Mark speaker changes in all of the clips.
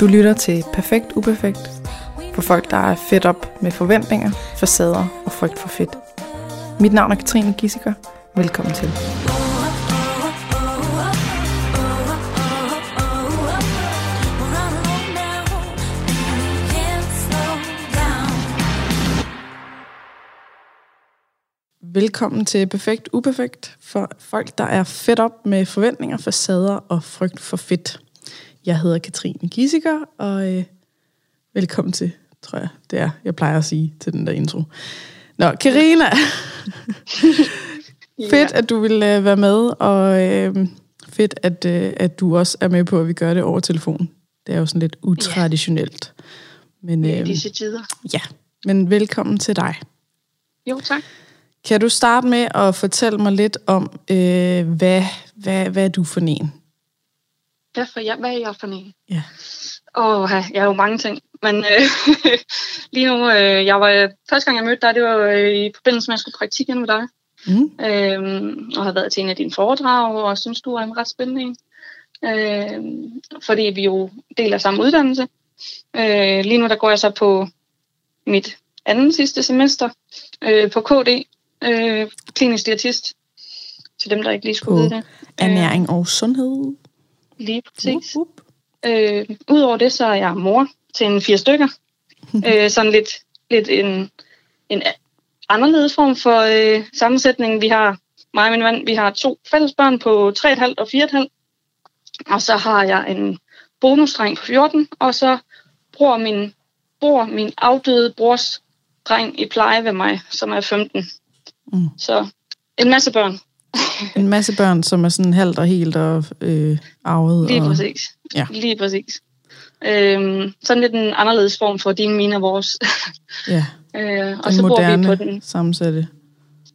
Speaker 1: Du lytter til Perfekt Uperfekt for folk, der er fedt op med forventninger, facader og frygt for fedt. Mit navn er Katrine Gissiker. Velkommen til. Velkommen til Perfekt Uperfekt for folk, der er fedt op med forventninger, facader og frygt for fedt. Jeg hedder Katrine Giesiker, og øh, velkommen til, tror jeg, det er, jeg plejer at sige til den der intro. Nå, Karina, fedt, at du vil øh, være med, og øh, fedt, at, øh, at du også er med på, at vi gør det over telefon. Det er jo sådan lidt utraditionelt.
Speaker 2: Men, øh, ja, disse tider.
Speaker 1: Ja, men velkommen til dig.
Speaker 2: Jo, tak.
Speaker 1: Kan du starte med at fortælle mig lidt om, øh, hvad, hvad, hvad er du for en?
Speaker 2: Hvad, for jeg, hvad er jeg for en?
Speaker 1: Ja.
Speaker 2: Åh, oh, jeg er jo mange ting. Men øh, lige nu, øh, jeg var, første gang jeg mødte dig, det var øh, i forbindelse med, at jeg skulle praktik med dig. Mm. Øhm, og har været til en af dine foredrag, og synes, du er en ret spændende en. Øh, fordi vi jo deler samme uddannelse. Øh, lige nu der går jeg så på mit anden sidste semester øh, på KD, øh, klinisk diætist, til dem, der ikke lige skulle på vide det.
Speaker 1: Ernæring og sundhed.
Speaker 2: Lige præcis. Uh, uh. Øh, Udover det, så er jeg mor til en fire stykker. øh, sådan lidt, lidt en, en anderledes form for øh, sammensætning. Vi har, mig og min mand, vi har to fælles børn på 3,5 og 4,5. Og så har jeg en bonusdreng på 14, og så bror min, bror min afdøde brors dreng i pleje ved mig, som er 15. Mm. Så en masse børn.
Speaker 1: En masse børn, som er sådan halvt og helt og øh, arvet.
Speaker 2: Lige og, præcis. Ja. Lige præcis. Øhm, sådan lidt en anderledes form for din, mine og vores.
Speaker 1: ja, øh, og den så moderne bor vi på den. sammensatte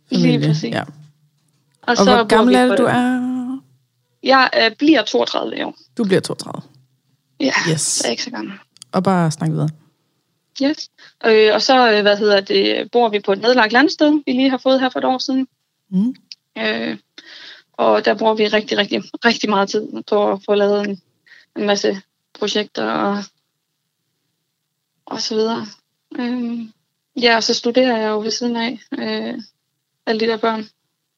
Speaker 1: familie. Lige præcis. Ja. Og, og så hvor gammel er det, du er?
Speaker 2: Jeg øh, bliver 32 år.
Speaker 1: Du bliver 32?
Speaker 2: Ja, yes. det er ikke så gammel.
Speaker 1: Og bare snak videre.
Speaker 2: Yes. Øh, og så, øh, hvad hedder det, bor vi på et nedlagt landsted, vi lige har fået her for et år siden. Mm. Øh, og der bruger vi rigtig, rigtig, rigtig meget tid på at få lavet en, en masse projekter og, og så videre. Øh, ja, og så studerer jeg jo ved siden af øh, alle de der børn.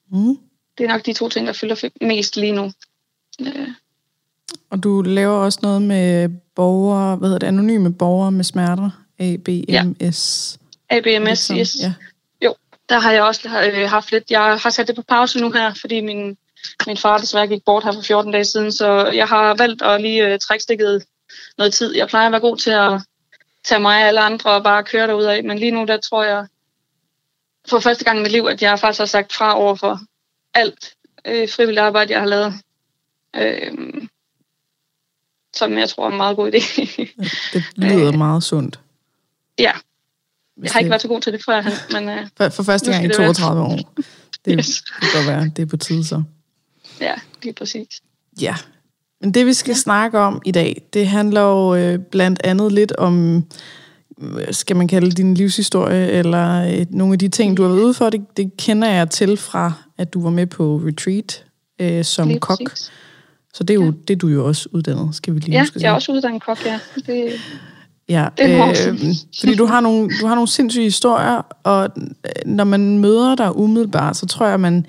Speaker 2: Mm. Det er nok de to ting, der fylder mest lige nu. Øh.
Speaker 1: Og du laver også noget med borgere, hvad hedder det, anonyme borgere med smerter? ABMS?
Speaker 2: Ja. ABMS, yes. Ja. Der har jeg også øh, haft lidt. Jeg har sat det på pause nu her, fordi min, min far desværre gik bort her for 14 dage siden, så jeg har valgt at lige øh, trække stikket noget tid. Jeg plejer at være god til at tage mig og alle andre og bare køre derud af, men lige nu, der tror jeg for første gang i mit liv, at jeg faktisk har sagt fra over for alt øh, frivilligt arbejde, jeg har lavet. Øh, som jeg tror er en meget god idé.
Speaker 1: det lyder meget sundt.
Speaker 2: Ja. Jeg har ikke været så god til det før, men... Uh,
Speaker 1: for, for første gang i 32 år. Det, yes. kan godt være, det er på tide så.
Speaker 2: Ja, er præcis.
Speaker 1: Ja, men det vi skal ja. snakke om i dag, det handler jo øh, blandt andet lidt om, øh, skal man kalde din livshistorie, eller øh, nogle af de ting, du har været ude for. Det, det kender jeg til fra, at du var med på retreat øh, som Lige kok. Præcis. Så det er jo ja. det, du jo også uddannet, skal vi lige
Speaker 2: ja, huske. Ja, jeg er også uddannet kok, ja. Det,
Speaker 1: Ja, øh, fordi du har, nogle, du har nogle sindssyge historier, og når man møder dig umiddelbart, så tror jeg, man,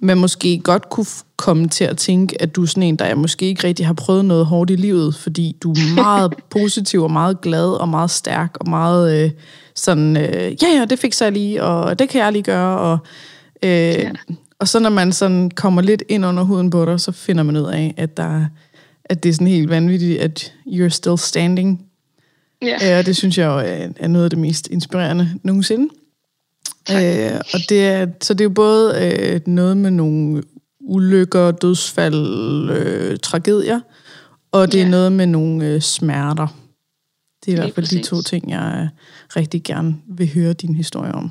Speaker 1: man måske godt kunne komme til at tænke, at du er sådan en, der måske ikke rigtig har prøvet noget hårdt i livet, fordi du er meget positiv og meget glad og meget stærk og meget øh, sådan, øh, ja ja, det fik jeg lige, og det kan jeg lige gøre, og, øh, ja. og så når man sådan kommer lidt ind under huden på dig, så finder man ud af, at, der, at det er sådan helt vanvittigt, at you're still standing Ja. Øh, det synes jeg jo er, er noget af det mest inspirerende nogensinde. Øh, og det er, så det er jo både øh, noget med nogle ulykker, dødsfald, øh, tragedier, og det ja. er noget med nogle øh, smerter. Det er i Lige hvert fald præcis. de to ting, jeg rigtig gerne vil høre din historie om.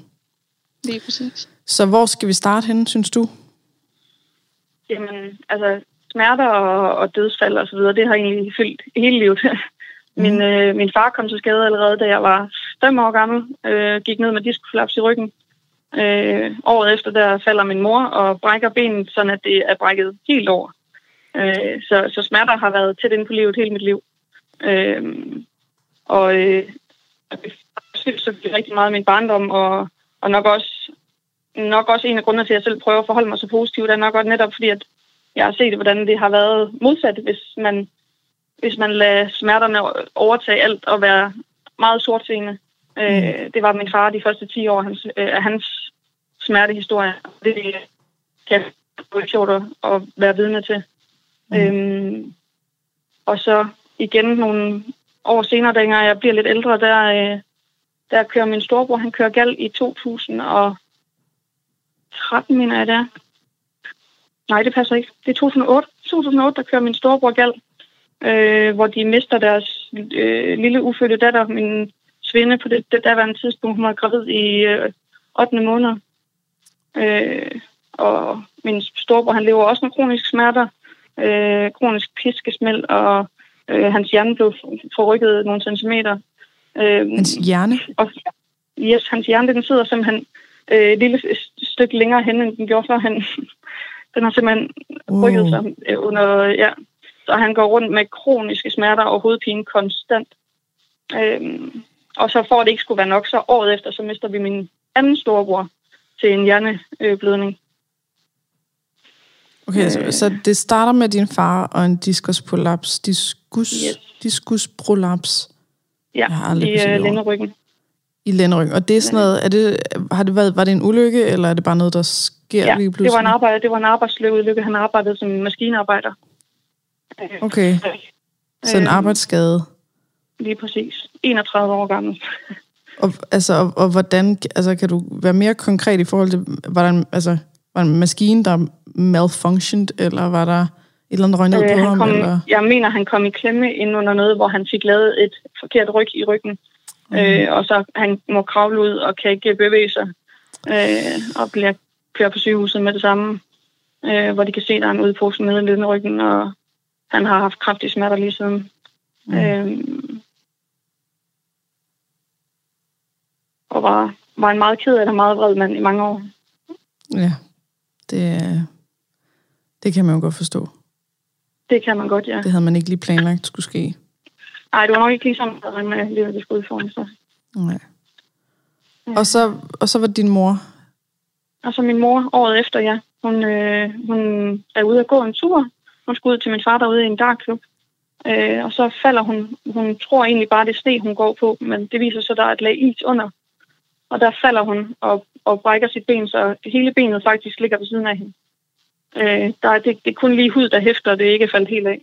Speaker 2: Lige præcis.
Speaker 1: Så hvor skal vi starte henne, synes du?
Speaker 2: Jamen, altså smerter og, og dødsfald og så videre, det har egentlig fyldt hele livet. Mm-hmm. Min, øh, min far kom til skade allerede, da jeg var fem år gammel. Øh, gik ned med diskoflaps i ryggen. Øh, året efter, der falder min mor og brækker benet, sådan at det er brækket helt over. Øh, så, så smerter har været tæt ind på livet hele mit liv. Øh, og øh, det er rigtig meget af min barndom, og, og nok også nok også en af grundene til, at jeg selv prøver at forholde mig så positivt, er nok også netop fordi, at jeg har set, hvordan det har været modsat, hvis man, hvis man lader smerterne overtage alt og være meget sortseende. Mm. Øh, det var min far de første 10 år hans, øh, af hans smertehistorie. Det kan være sjovt at, være vidne til. Mm. Øhm, og så igen nogle år senere, dengang jeg bliver lidt ældre, der, øh, der kører min storebror, han kører gal i 2013, mener jeg det er. Nej, det passer ikke. Det er 2008. 2008, der kører min storebror gal, øh, hvor de mister deres øh, lille ufødte datter, min svinde på det, det daværende tidspunkt. Hun var gravid i øh, 8. måned. Øh, og min storebror, han lever også med kroniske smerter, øh, kronisk piskesmæld, og øh, hans hjerne blev forrykket nogle centimeter.
Speaker 1: Øh, hans hjerne?
Speaker 2: Og, yes, hans hjerne, den sidder simpelthen øh, et lille stykke længere hen, end den gjorde før. Han, den har simpelthen wow. rykket sig øh, under, ja. Så han går rundt med kroniske smerter og hovedpine konstant. Øhm, og så for at det ikke skulle være nok, så året efter, så mister vi min anden storebror til en hjerneblødning.
Speaker 1: Okay, øh, så, så det starter med din far og en diskusprolaps. Diskus, yes. Diskusprolaps.
Speaker 2: Ja, i uh, lænderyggen.
Speaker 1: I lænderyggen. Og det er sådan noget, er det, har det været, var det en ulykke, eller er det bare noget, der sker
Speaker 2: ja,
Speaker 1: lige
Speaker 2: pludselig? det var en, arbejde, det var en arbejdsulykke. Han arbejdede som maskinarbejder.
Speaker 1: Okay. Så en øh, arbejdsskade?
Speaker 2: Lige præcis. 31 år gammel.
Speaker 1: Og, altså, og, og hvordan, altså, kan du være mere konkret i forhold til, var der en, altså, var en maskine, der malfunctioned, eller var der et eller andet røgnet øh, på ham?
Speaker 2: Kom,
Speaker 1: eller?
Speaker 2: Jeg mener, han kom i klemme ind under noget, hvor han fik lavet et forkert ryg i ryggen. Mm. Øh, og så han må kravle ud og kan ikke bevæge sig. Øh, og bliver kørt på sygehuset med det samme. Øh, hvor de kan se, at der er en udpose nede i ryggen, og han har haft kraftige smerter lige siden. Mm. Øh, og var, var en meget ked af det, meget vred mand i mange år.
Speaker 1: Ja, det, det kan man jo godt forstå.
Speaker 2: Det kan man godt, ja.
Speaker 1: Det havde man ikke lige planlagt skulle ske.
Speaker 2: Nej, det var nok ikke lige sådan, at man lige det skulle udforme sig.
Speaker 1: Nej. Ja. Og, så, og så var din mor?
Speaker 2: Og så min mor året efter, ja. Hun, øh, hun er ude at gå en tur. Hun skulle ud til min far derude i en dartklub. Øh, og så falder hun. Hun tror egentlig bare, det er sne, hun går på, men det viser sig, at der er et lag is under. Og der falder hun og, og brækker sit ben, så hele benet faktisk ligger ved siden af hende. Øh, der er, det, det er kun lige hud, der hæfter, og det er ikke faldet helt af.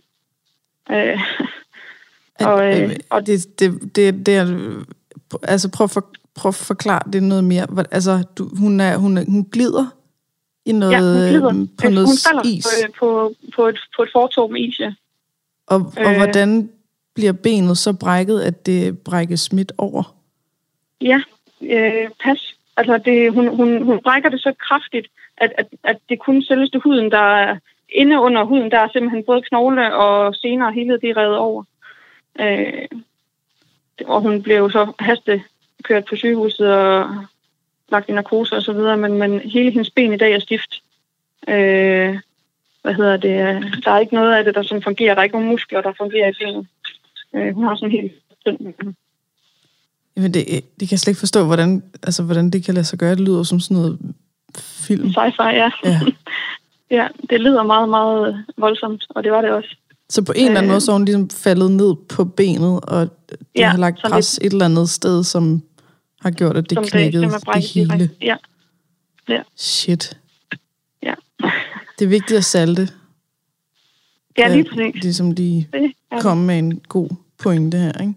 Speaker 2: Øh,
Speaker 1: og, øh, og det, det, det, det er, altså prøv at, for, prøv at forklare det noget mere. Altså, du, hun, er, hun, er, hun glider i noget, ja, hun. Øhm, på noget
Speaker 2: hun falder is. På, på, på, et, på et fortog med is, ja.
Speaker 1: Og, og øh, hvordan bliver benet så brækket, at det brækkes midt over?
Speaker 2: Ja, øh, pas. Altså, det, hun, hun, hun brækker det så kraftigt, at, at, at det kun selveste huden, der er inde under huden, der er simpelthen både knogle og senere hele det revet over. Øh, og hun blev så haste kørt på sygehuset og lagt i narkose og så videre, men, men hele hendes ben i dag er stift. Øh, hvad hedder det? Der er ikke noget af det, der som fungerer. Der er ikke nogen muskler, der fungerer i benet. Øh, hun har sådan helt
Speaker 1: Jamen det, det kan jeg slet ikke forstå, hvordan, altså, hvordan det kan lade sig gøre. Det lyder som sådan noget film.
Speaker 2: Sci-fi, ja. Ja. ja, det lyder meget, meget voldsomt, og det var det også.
Speaker 1: Så på en eller anden øh, måde, så er hun ligesom faldet ned på benet, og det ja, har lagt pres det, et eller andet sted, som har gjort, at det knækkede det, det hele.
Speaker 2: Ja. ja.
Speaker 1: Shit.
Speaker 2: Ja.
Speaker 1: det er vigtigt at salte.
Speaker 2: Ja, lige præcis.
Speaker 1: Ligesom lige komme med en god pointe her, ikke?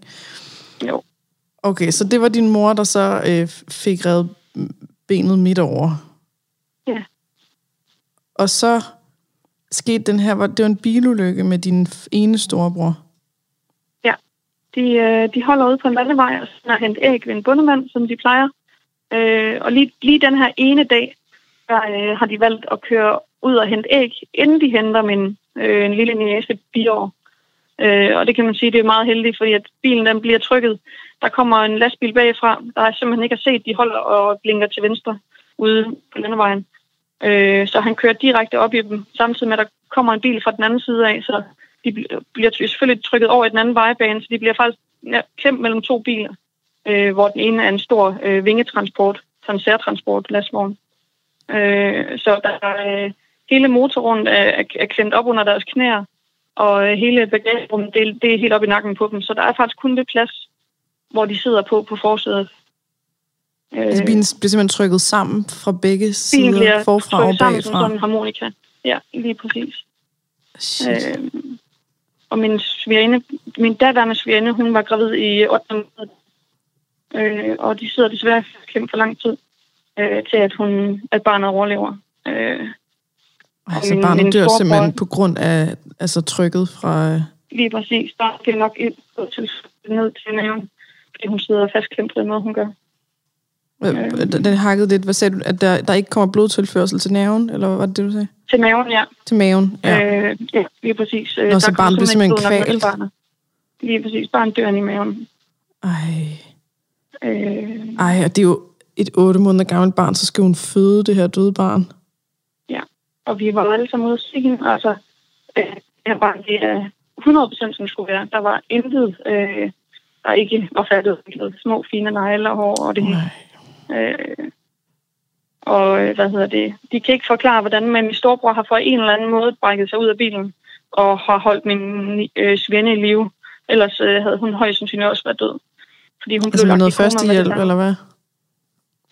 Speaker 2: Jo.
Speaker 1: Okay, så det var din mor, der så øh, fik reddet benet midt over.
Speaker 2: Ja.
Speaker 1: Og så skete den her, det var en bilulykke med din ene storebror.
Speaker 2: De, øh, de holder ude på en landevej og sender hente æg ved en bundemand, som de plejer. Øh, og lige, lige den her ene dag, der øh, har de valgt at køre ud og hente æg, inden de henter min øh, en lille næse biår. Øh, og det kan man sige, det er meget heldigt, fordi at bilen den bliver trykket. Der kommer en lastbil bagfra, der er simpelthen ikke har set, de holder og blinker til venstre ude på landevejen. Øh, så han kører direkte op i dem, samtidig med, at der kommer en bil fra den anden side af, så de bliver selvfølgelig trykket over i den anden vejbane, så de bliver faktisk ja, klemt mellem to biler, øh, hvor den ene er en stor øh, vingetransport, sådan en særtransport, lastvogn. Øh, så der er, øh, hele motorrummet er, er, er klemt op under deres knæer, og øh, hele bagagerummet, det, det er helt op i nakken på dem. Så der er faktisk kun det plads, hvor de sidder på på forsædet.
Speaker 1: Altså bilen bliver simpelthen trykket sammen fra begge sider, bilen forfra og bagfra? sammen som
Speaker 2: en harmonika. Ja, lige præcis. Øh, og min svigerinde, min daværende svigerinde, hun var gravid i 8 måneder. Øh, og de sidder desværre kæmpe for lang tid øh, til, at, hun, at barnet overlever. Øh,
Speaker 1: altså min, barnet min dør forbror, simpelthen på grund af altså, trykket fra...
Speaker 2: Lige præcis. Der skal nok ind til, ned til maven, fordi hun sidder fastklemt på måde, hun gør.
Speaker 1: Øh, den hakkede lidt. Hvad sagde du? At der, der ikke kommer blodtilførsel til nerven, eller hvad var det, det du sagde?
Speaker 2: Til maven, ja.
Speaker 1: Til maven,
Speaker 2: ja. Øh, ja, lige præcis.
Speaker 1: Nå, der så barnet bliver simpelthen kvalt?
Speaker 2: Lige præcis. Barnet dør i maven.
Speaker 1: Ej. Øh. Ej, og det er jo et otte måneder gammelt barn, så skal hun føde det her døde barn.
Speaker 2: Ja, og vi var alle sammen ude at sige, altså, øh, det her barn, det er 100% som skulle være. Der var intet, øh, der ikke var færdigt. Små, fine negle og hår og det hele. Øh, og øh, hvad hedder det? De kan ikke forklare, hvordan men min storebror har på en eller anden måde brækket sig ud af bilen og har holdt min øh, svende i live. Ellers øh, havde hun højst sandsynligt også været død.
Speaker 1: Fordi hun altså blev noget førstehjælp, eller hvad?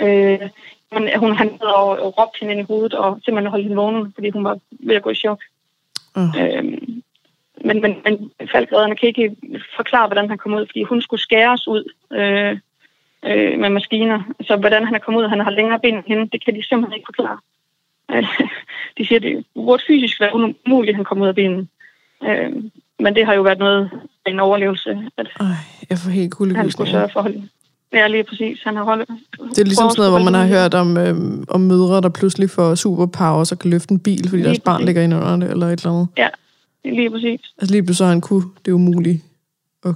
Speaker 2: Øh, men hun han havde og råbt hende ind i hovedet og simpelthen holdt hende vågen, fordi hun var ved at gå i chok. Uh. Øh, men, men, men faldgræderne kan ikke forklare, hvordan han kom ud, fordi hun skulle skæres ud. Øh, øh, med maskiner. Så hvordan han er kommet ud, han har længere ben end hende, det kan de simpelthen ikke forklare. Øh, de siger, det burde fysisk være umuligt, at han kommer ud af benen. Øh, men det har jo været noget af en overlevelse, at
Speaker 1: Øj, jeg får helt cool
Speaker 2: han skulle sørge for holde. Ja, lige præcis. Han har holdt.
Speaker 1: Det er ligesom sådan noget, hvor man har hørt om, øh, om mødre, der pludselig får superpowers og kan løfte en bil, fordi lige deres barn ligger ind under det, eller et eller andet.
Speaker 2: Ja, lige præcis.
Speaker 1: Altså lige pludselig han kunne det er umuligt at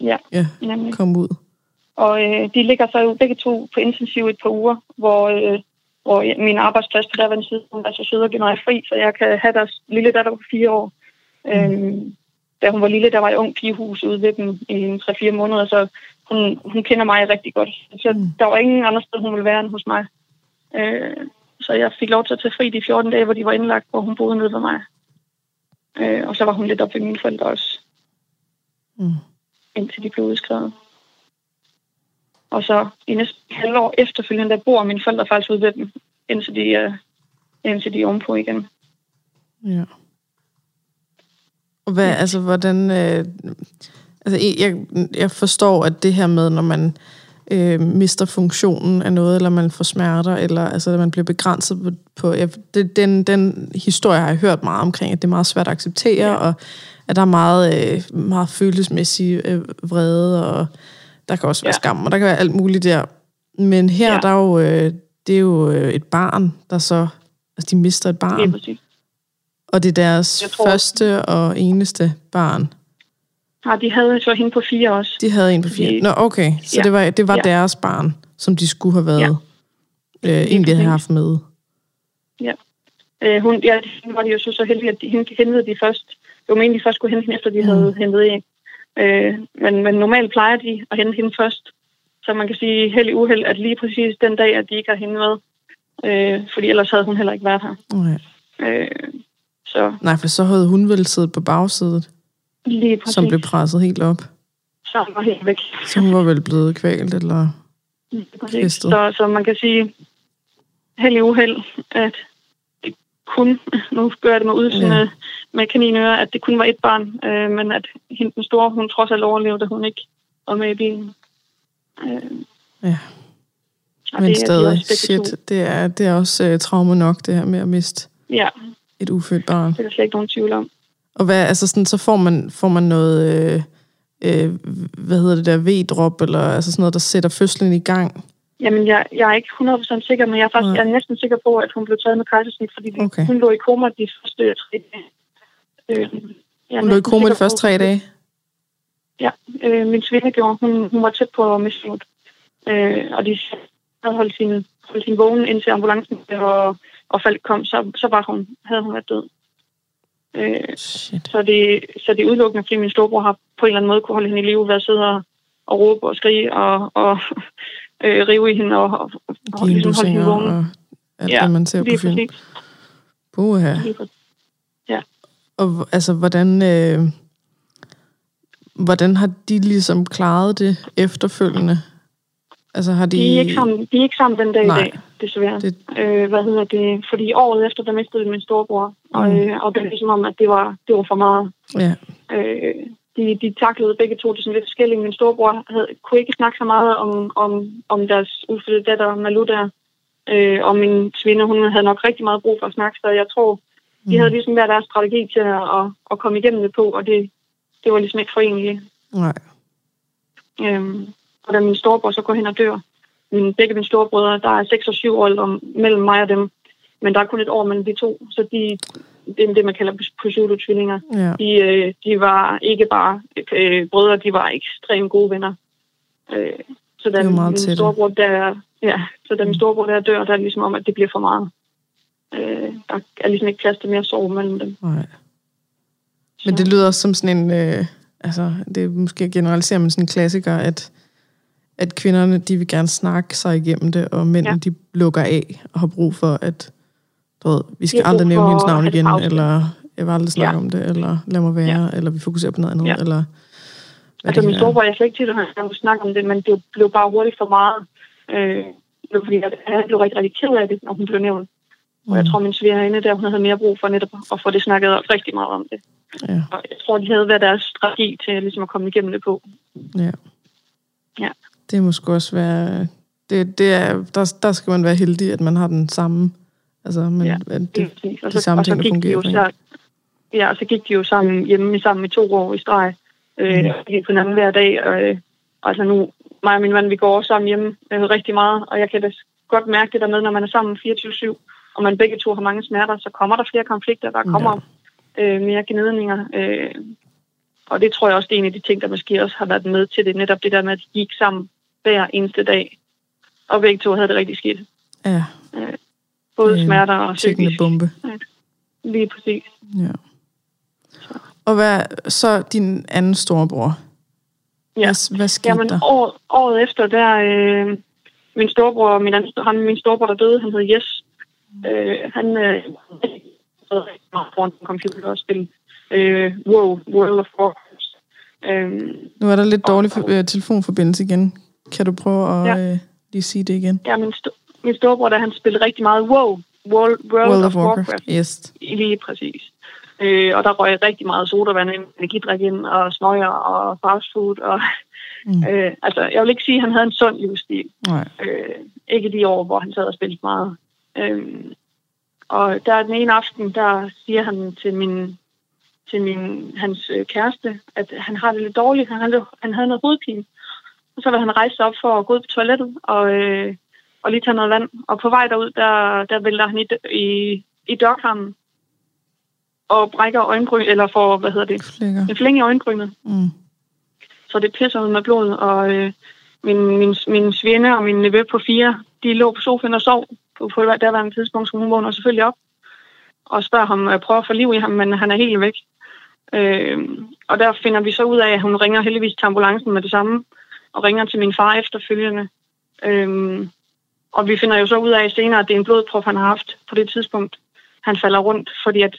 Speaker 2: ja,
Speaker 1: ja, komme ud.
Speaker 2: Og øh, de ligger så jo begge to på intensiv et par uger, hvor, øh, hvor min arbejdsplads på derværende side var så sød og give mig fri, så jeg kan have deres lille datter på fire år. Mm. Øhm, da hun var lille, der var et ung pigehus ude ved dem i 3-4 måneder, så hun, hun kender mig rigtig godt. Så mm. der var ingen andre sted, hun ville være end hos mig. Øh, så jeg fik lov til at tage fri de 14 dage, hvor de var indlagt, hvor hun boede nede ved mig. Øh, og så var hun lidt op ved mine forældre også. Mm. Indtil de blev udskrevet. Og så i næste halvår efterfølgende, der bor mine forældre faktisk ude ved dem, indtil de, uh, indtil de er ovenpå igen.
Speaker 1: Ja. Hvad, altså, hvordan... Øh, altså, jeg, jeg forstår, at det her med, når man øh, mister funktionen af noget, eller man får smerter, eller altså, at man bliver begrænset på... på ja, det, den, den historie har jeg hørt meget omkring, at det er meget svært at acceptere, ja. og at der er meget, øh, meget følelsesmæssig øh, vrede, og der kan også være ja. skam, og der kan være alt muligt der. Men her ja. der er jo, øh, det er jo øh, et barn, der så... Altså, de mister et barn. Ja, og det er deres tror, første og eneste barn.
Speaker 2: Ja, de havde så hende på fire også.
Speaker 1: De havde en på fire. Nå, okay. Så ja. det var, det var ja. deres barn, som de skulle have været... Ja. Øh, egentlig have haft med.
Speaker 2: Ja. Øh, hun, ja, var de jo så, så heldige, at de, hende hentede de først. Det var de først skulle hente hende, efter de mm. havde hentet en. Øh, men, men normalt plejer de at hente hende først. Så man kan sige held i uheld, at lige præcis den dag, at de ikke har hende med. Øh, fordi ellers havde hun heller ikke været her.
Speaker 1: Okay.
Speaker 2: Øh, så.
Speaker 1: Nej, for så havde hun vel siddet på bagsædet.
Speaker 2: Lige præcis.
Speaker 1: Som blev presset helt op.
Speaker 2: Så hun var helt væk.
Speaker 1: Så hun var vel blevet kvalt, eller
Speaker 2: Så, så man kan sige, held i uheld, at kun, nu gør jeg det med udseende ja. med kaninører, at det kun var et barn, øh, men at hende den store, hun trods alt overlevede, at hun ikke var med i bilen.
Speaker 1: Øh, ja. Men det, stadig, de shit, det er, det er også uh, traume nok, det her med at miste
Speaker 2: ja.
Speaker 1: et ufødt barn.
Speaker 2: Det er der slet ikke nogen tvivl om.
Speaker 1: Og hvad, altså sådan, så får man, får man noget, øh, øh, hvad hedder det der, V-drop, eller altså sådan noget, der sætter fødslen i gang?
Speaker 2: Jamen, jeg, jeg er ikke 100% sikker, men jeg er faktisk jeg er næsten sikker på, at hun blev taget med kejsersnit, fordi okay. hun lå i koma de første tre dage. Øh,
Speaker 1: hun lå i koma de første tre dage?
Speaker 2: Ja, øh, min svinde gjorde. Hun, hun var tæt på at miste øh, og de havde holdt hende, holdt hende vågen indtil ambulancen og, og faldt kom, så, så var hun, havde hun været død. Øh, så, det, så det er udelukkende, fordi min storebror har på en eller anden måde kunne holde hende i live ved at sidde og, og råbe og skrige og, og øh, rive i hende og, og,
Speaker 1: og ligesom holde hende vågen. Og alt ja, det, man ser på film. Puha.
Speaker 2: Ja.
Speaker 1: Og altså, hvordan, øh, hvordan har de ligesom klaret det efterfølgende? Altså har de...
Speaker 2: De er ikke sammen, de er ikke sammen den dag Nej. i dag, desværre. Det... Øh, hvad hedder det? Fordi året efter, der mistede min storebror. Mm. Og, øh, og det er ligesom om, at det var, det var for meget.
Speaker 1: Ja.
Speaker 2: Øh, de, de taklede begge to det sådan lidt forskelligt. Min storebror havde, kunne ikke snakke så meget om, om, om deres ufødte datter, Malu der. Øh, og min svinde, hun havde nok rigtig meget brug for at snakke, så jeg tror, de mm. havde ligesom hver deres strategi til at, at, at komme igennem det på, og det, det var ligesom ikke forenligt.
Speaker 1: Nej.
Speaker 2: Øhm, og da min storebror så går hen og dør, min, begge mine storebrødre, der er 6 og 7 år mellem mig og dem, men der er kun et år mellem de to, så de, det det, man kalder prosciutto-tvillinger.
Speaker 1: Ja.
Speaker 2: De, øh, de var ikke bare øh, brødre, de var ekstremt gode venner. Øh, så da min storebror der, ja, så da min storebror der dør, der er det ligesom om, at det bliver for meget. Øh, der er ligesom ikke plads til mere sorg mellem dem.
Speaker 1: Nej. Men det lyder også som sådan en, øh, altså det er måske generaliserer man sådan en klassiker, at, at kvinderne, de vil gerne snakke sig igennem det, og mændene, ja. de lukker af og har brug for, at ved, vi skal aldrig nævne hendes navn igen, eller jeg vil aldrig snakke ja. om det, eller lad mig være, ja. eller vi fokuserer på noget andet, ja. eller...
Speaker 2: Altså min storebror, jeg slet ikke til, at han snakke om det, men det blev bare hurtigt for meget. Øh, fordi han blev rigtig, rigtig ked af det, når hun blev nævnt. Mm. Og jeg mm. tror, min svigerinde der, hun havde mere brug for netop at få det snakket rigtig meget om det.
Speaker 1: Ja.
Speaker 2: Og jeg tror, de havde været deres strategi til ligesom at komme igennem det på.
Speaker 1: Ja.
Speaker 2: Ja.
Speaker 1: Det må sgu også være... Det, det er, der, der skal man være heldig, at man har den samme... Altså, men,
Speaker 2: ja,
Speaker 1: det, det,
Speaker 2: det, og så, de samme og så ting, der fungerer. De jo, så, ja, og så gik de jo sammen hjemme sammen i to år i streg. Øh, mm. gik på hinanden hver dag. Og, øh, altså nu, mig og min mand, vi går sammen hjemme øh, rigtig meget, og jeg kan da godt mærke det der med, når man er sammen 24-7, og man begge to har mange smerter, så kommer der flere konflikter, der kommer ja. øh, mere gnidninger. Øh, og det tror jeg også, det er en af de ting, der måske også har været med til det. Netop det der med, at de gik sammen hver eneste dag. Og begge to havde det rigtig skidt.
Speaker 1: Ja.
Speaker 2: Øh, både øh, smerter og psykisk.
Speaker 1: bombe.
Speaker 2: Ja. Lige præcis.
Speaker 1: Ja. Og hvad så din anden storebror?
Speaker 2: Ja.
Speaker 1: Hvad, hvad skete Jamen,
Speaker 2: der? År, året efter, der øh, min storebror, min, anden, han, min storebror, der døde, han hed Jes. Øh, han øh, meget foran en computer og spille øh, WoW, World of Warcraft. Øh,
Speaker 1: nu er der lidt dårlig for, øh, telefonforbindelse igen. Kan du prøve at ja. øh, lige sige det igen?
Speaker 2: Ja, min, st- min storebror, der han spillede rigtig meget WoW, World, World, World of, of Warcraft. Warcraft.
Speaker 1: Yes.
Speaker 2: Lige præcis. Øh, og der røg rigtig meget sodavand ind, energidrik ind, og snøjer og fast food. Og, mm. øh, altså, jeg vil ikke sige, at han havde en sund livsstil.
Speaker 1: Nej.
Speaker 2: Øh, ikke de år, hvor han sad og spillede meget. Øh, og der den ene aften, der siger han til min til min, hans øh, kæreste, at han har det lidt dårligt. Han havde, han havde noget hovedpine. Og så vil han rejse op for at gå ud på toilettet og, øh, og lige tage noget vand. Og på vej derud, der, der vælter han i, i, i dørkarmen og brækker øjenbryn, eller får, hvad hedder det?
Speaker 1: Flænger.
Speaker 2: En flænge i øjenbrynet.
Speaker 1: Mm.
Speaker 2: Så det pisser ud med blod, og øh, min, min, min svinde og min nevø på fire, de lå på sofaen og sov på, på derværende tidspunkt, så hun vågner selvfølgelig op og spørger ham, at prøve at få liv i ham, men han er helt væk. Øh, og der finder vi så ud af, at hun ringer heldigvis til ambulancen med det samme, og ringer til min far efterfølgende. Øh, og vi finder jo så ud af senere, at det er en blodprop, han har haft på det tidspunkt. Han falder rundt, fordi at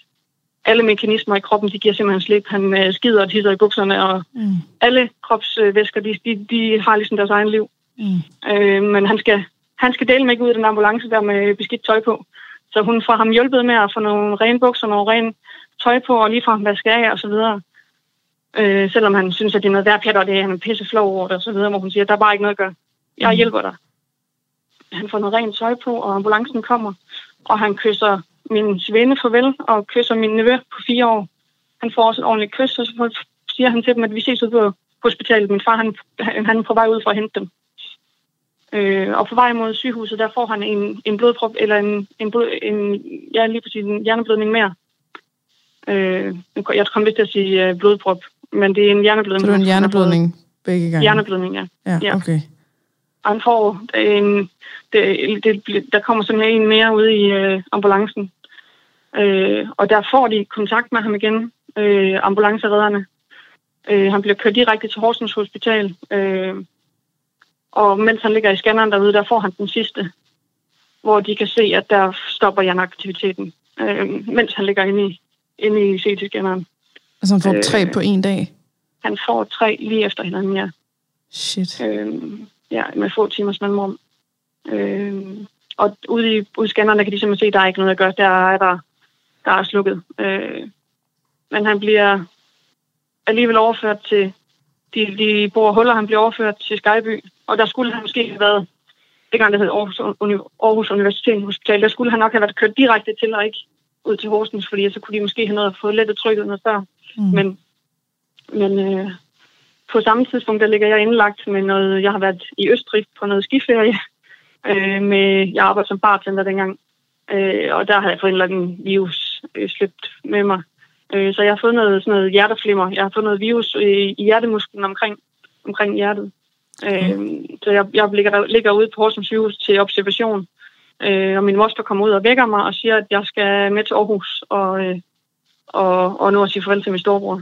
Speaker 2: alle mekanismer i kroppen, de giver simpelthen slip. Han øh, skider og tisser i bukserne, og mm. alle kropsvæsker, de, de, de har ligesom deres egen liv. Mm. Øh, men han skal, han skal dele med ikke ud af den ambulance der med beskidt tøj på. Så hun får ham hjulpet med at få nogle rene bukser, nogle rene tøj på, og lige fra ham vaske af og så videre. Øh, selvom han synes, at det er noget værd pjat, og det er han pisse flov over det og så videre, hvor hun siger, der er bare ikke noget at gøre. Jeg mm. hjælper dig. Han får noget rent tøj på, og ambulancen kommer, og han kysser min svende farvel og kysser min nevø på fire år. Han får også et ordentligt kys, og så siger han til dem, at vi ses ud på hospitalet. Min far han, han er på vej ud for at hente dem. Øh, og på vej mod sygehuset, der får han en, en blodprop, eller en, en, blod, en, ja, lige præcis en hjerneblødning mere. Øh, jeg kom vist til at sige uh, blodprop, men det er en hjerneblødning. Så
Speaker 1: det er en hjerneblødning begge gange?
Speaker 2: Hjerneblødning, ja.
Speaker 1: Ja, okay.
Speaker 2: Får en, det, det, der kommer sådan en mere ude i uh, ambulancen. Øh, og der får de kontakt med ham igen, øh, ambulanceredderne. Øh, han bliver kørt direkte til Horsens Hospital. Øh, og mens han ligger i scanneren derude, der får han den sidste, hvor de kan se, at der stopper hjerneaktiviteten, øh, mens han ligger inde i, inde i CT-scanneren.
Speaker 1: Altså han får øh, tre på en dag?
Speaker 2: Han får tre lige efter hinanden, ja.
Speaker 1: Shit.
Speaker 2: Øh, ja, med få timers mellemrum. Øh, og ude i, scannerne kan de simpelthen se, at der er ikke noget at gøre. Der er, der, der er slukket. Øh, men han bliver alligevel overført til de, de bor huller, han bliver overført til Skyby, og der skulle han måske have været, det gang det hed Aarhus, Aarhus Universitet Hospital, der skulle han nok have været kørt direkte til og ikke ud til Horsens, fordi så kunne de måske have noget at få lettet trykket noget før. Mm. Men, men øh, på samme tidspunkt, der ligger jeg indlagt med noget, jeg har været i Østrig på noget skiferie, øh, med, jeg arbejdede som bartender dengang, øh, og der har jeg fået en eller anden virus øh, slæbt med mig. Øh, så jeg har fået noget, sådan noget hjerteflimmer. Jeg har fået noget virus i, i hjertemusklen omkring, omkring hjertet. Øh, mm. så jeg, jeg ligger, ligger ude på Horsens sygehus til observation. Øh, og min moster kommer ud og vækker mig og siger, at jeg skal med til Aarhus og, øh, og, og nu at sige farvel til min storebror.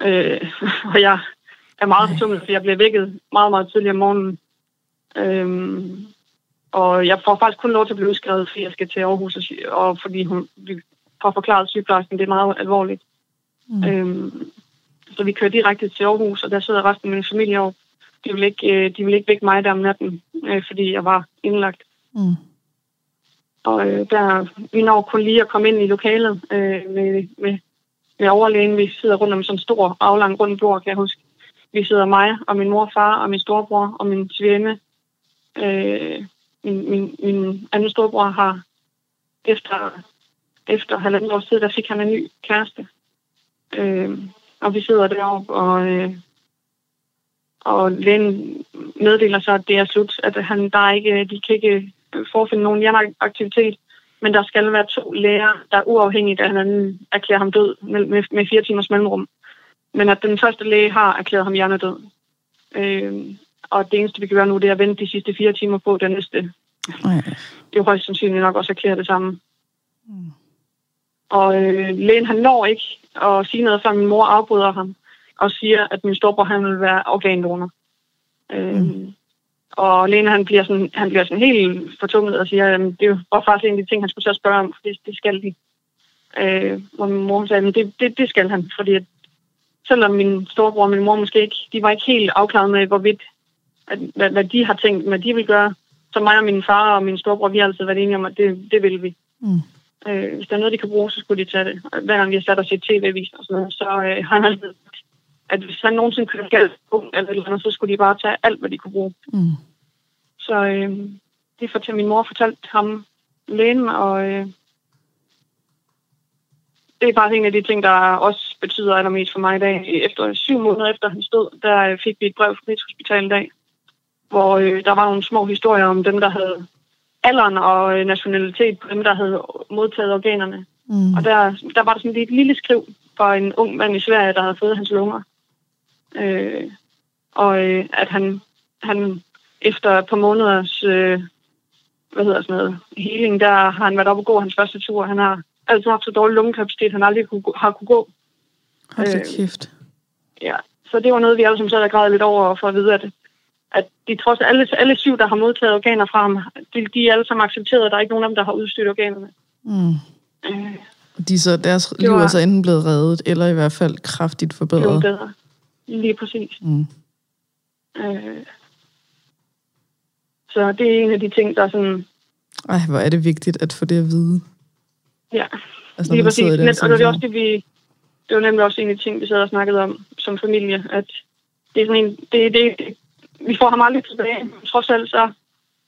Speaker 2: Øh, og jeg er meget fortumlet, for jeg bliver vækket meget, meget tidligt om morgenen. Øh, og jeg får faktisk kun lov til at blive udskrevet, fordi jeg skal til Aarhus, og, og fordi hun, vi har forklaret sygeplejersken, det er meget alvorligt. Mm. Øhm, så vi kører direkte til Aarhus, og der sidder resten af min familie over. De vil ikke, øh, de vil ikke vække mig der om natten, øh, fordi jeg var indlagt. Mm. Og øh, der, vi når kun lige at komme ind i lokalet øh, med, med, med overlægen. Vi sidder rundt om sådan en stor, aflang rund bord, kan jeg huske. Vi sidder mig og min mor og far og min storebror og min svigerinde. Øh, min, min, min anden storebror har efter, efter halvandet år siden, der fik han en ny kæreste. Øh, og vi sidder deroppe, og, øh, og lægen meddeler så, at det er slut, at han, der er ikke, de kan ikke øh, forfinde nogen hjerneaktivitet, men der skal være to læger, der uafhængigt af hinanden erklærer ham død med, med, med fire timers mellemrum. Men at den første læge har erklæret ham hjernedød. Øh, og det eneste, vi kan gøre nu, det er at vente de sidste fire timer på den næste. Nej. Det er jo højst sandsynligt nok også erklære det samme. Mm. Og øh, lægen, han når ikke at sige noget, før min mor afbryder ham og siger, at min storebror, han vil være organdonor. Øh, mm. Og lægen, han bliver, sådan, han bliver sådan helt fortunget og siger, at det var faktisk en af de ting, han skulle så spørge om, for det, det skal de. Øh, og min mor sagde, at det, det, det skal han, fordi selvom min storebror og min mor måske ikke, de var ikke helt afklaret med, hvorvidt, at, hvad, hvad de har tænkt, hvad de vil gøre. Så mig og min far og min storebror, vi har altid været enige om, at det, det vil vi. Mm. Øh, hvis der er noget, de kan bruge, så skulle de tage det. Hver gang vi har sat os i tv-vis og sådan noget, så øh, har han altid at hvis han nogensinde kører galt på eller, eller andet, så skulle de bare tage alt, hvad de kunne bruge. Mm. Så øh, det fortalte min mor fortalt ham lægen, og øh, det er faktisk en af de ting, der også betyder allermest for mig i dag. Efter syv måneder efter han stod, der fik vi et brev fra Rigshospitalet i dag, hvor øh, der var nogle små historier om dem, der havde alderen og øh, nationalitet på dem, der havde modtaget organerne. Mm. Og der, der var der sådan et lille skriv fra en ung mand i Sverige, der havde fået hans lunger. Øh, og øh, at han, han efter et par måneders øh, hvad hedder sådan noget, healing, der har han været op og gå hans første tur. Han har altid haft så dårlig lungekapacitet, han aldrig kunne, har kunne gå.
Speaker 1: Hold øh, kæft.
Speaker 2: Ja, så det var noget, vi alle sammen sad og græd lidt over for at vide, at at de trods alle, alle syv, der har modtaget organer fra ham, de, de er alle sammen accepteret, at der er ikke nogen af dem, der har udstyrt organerne. Mm.
Speaker 1: Øh, de så, deres liv var, er så enten blevet reddet, eller i hvert fald kraftigt forbedret.
Speaker 2: Bedre. Lige præcis. Mm. Øh, så det er en af de ting, der er sådan...
Speaker 1: Ej, hvor er det vigtigt at få det at vide.
Speaker 2: Ja, altså, lige præcis. Net, og det er også det, vi... Det var nemlig også en af de ting, vi sad og snakkede om som familie, at det er sådan en, det, det, vi får ham aldrig tilbage. Trods alt så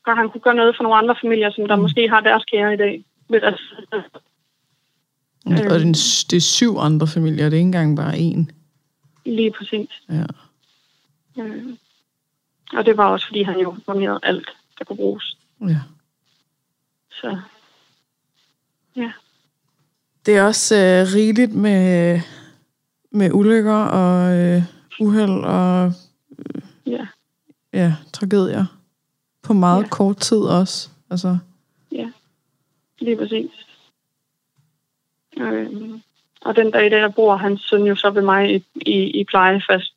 Speaker 2: kan han kunne gøre noget for nogle andre familier, som der mm. måske har deres kære i dag. Ved at,
Speaker 1: mm. Og det er, det er syv andre familier, det er ikke engang bare én.
Speaker 2: Lige præcis. Ja. Øh, og det var også, fordi han jo med alt, der kunne bruges. Ja. Så, ja.
Speaker 1: Det er også øh, rigeligt med, med ulykker og øh, uheld og øh, ja ja, tragedier på meget ja. kort tid også. Altså.
Speaker 2: Ja, lige præcis. Øh, og den dag, der bor hans søn jo så ved mig i, i, i pleje fast.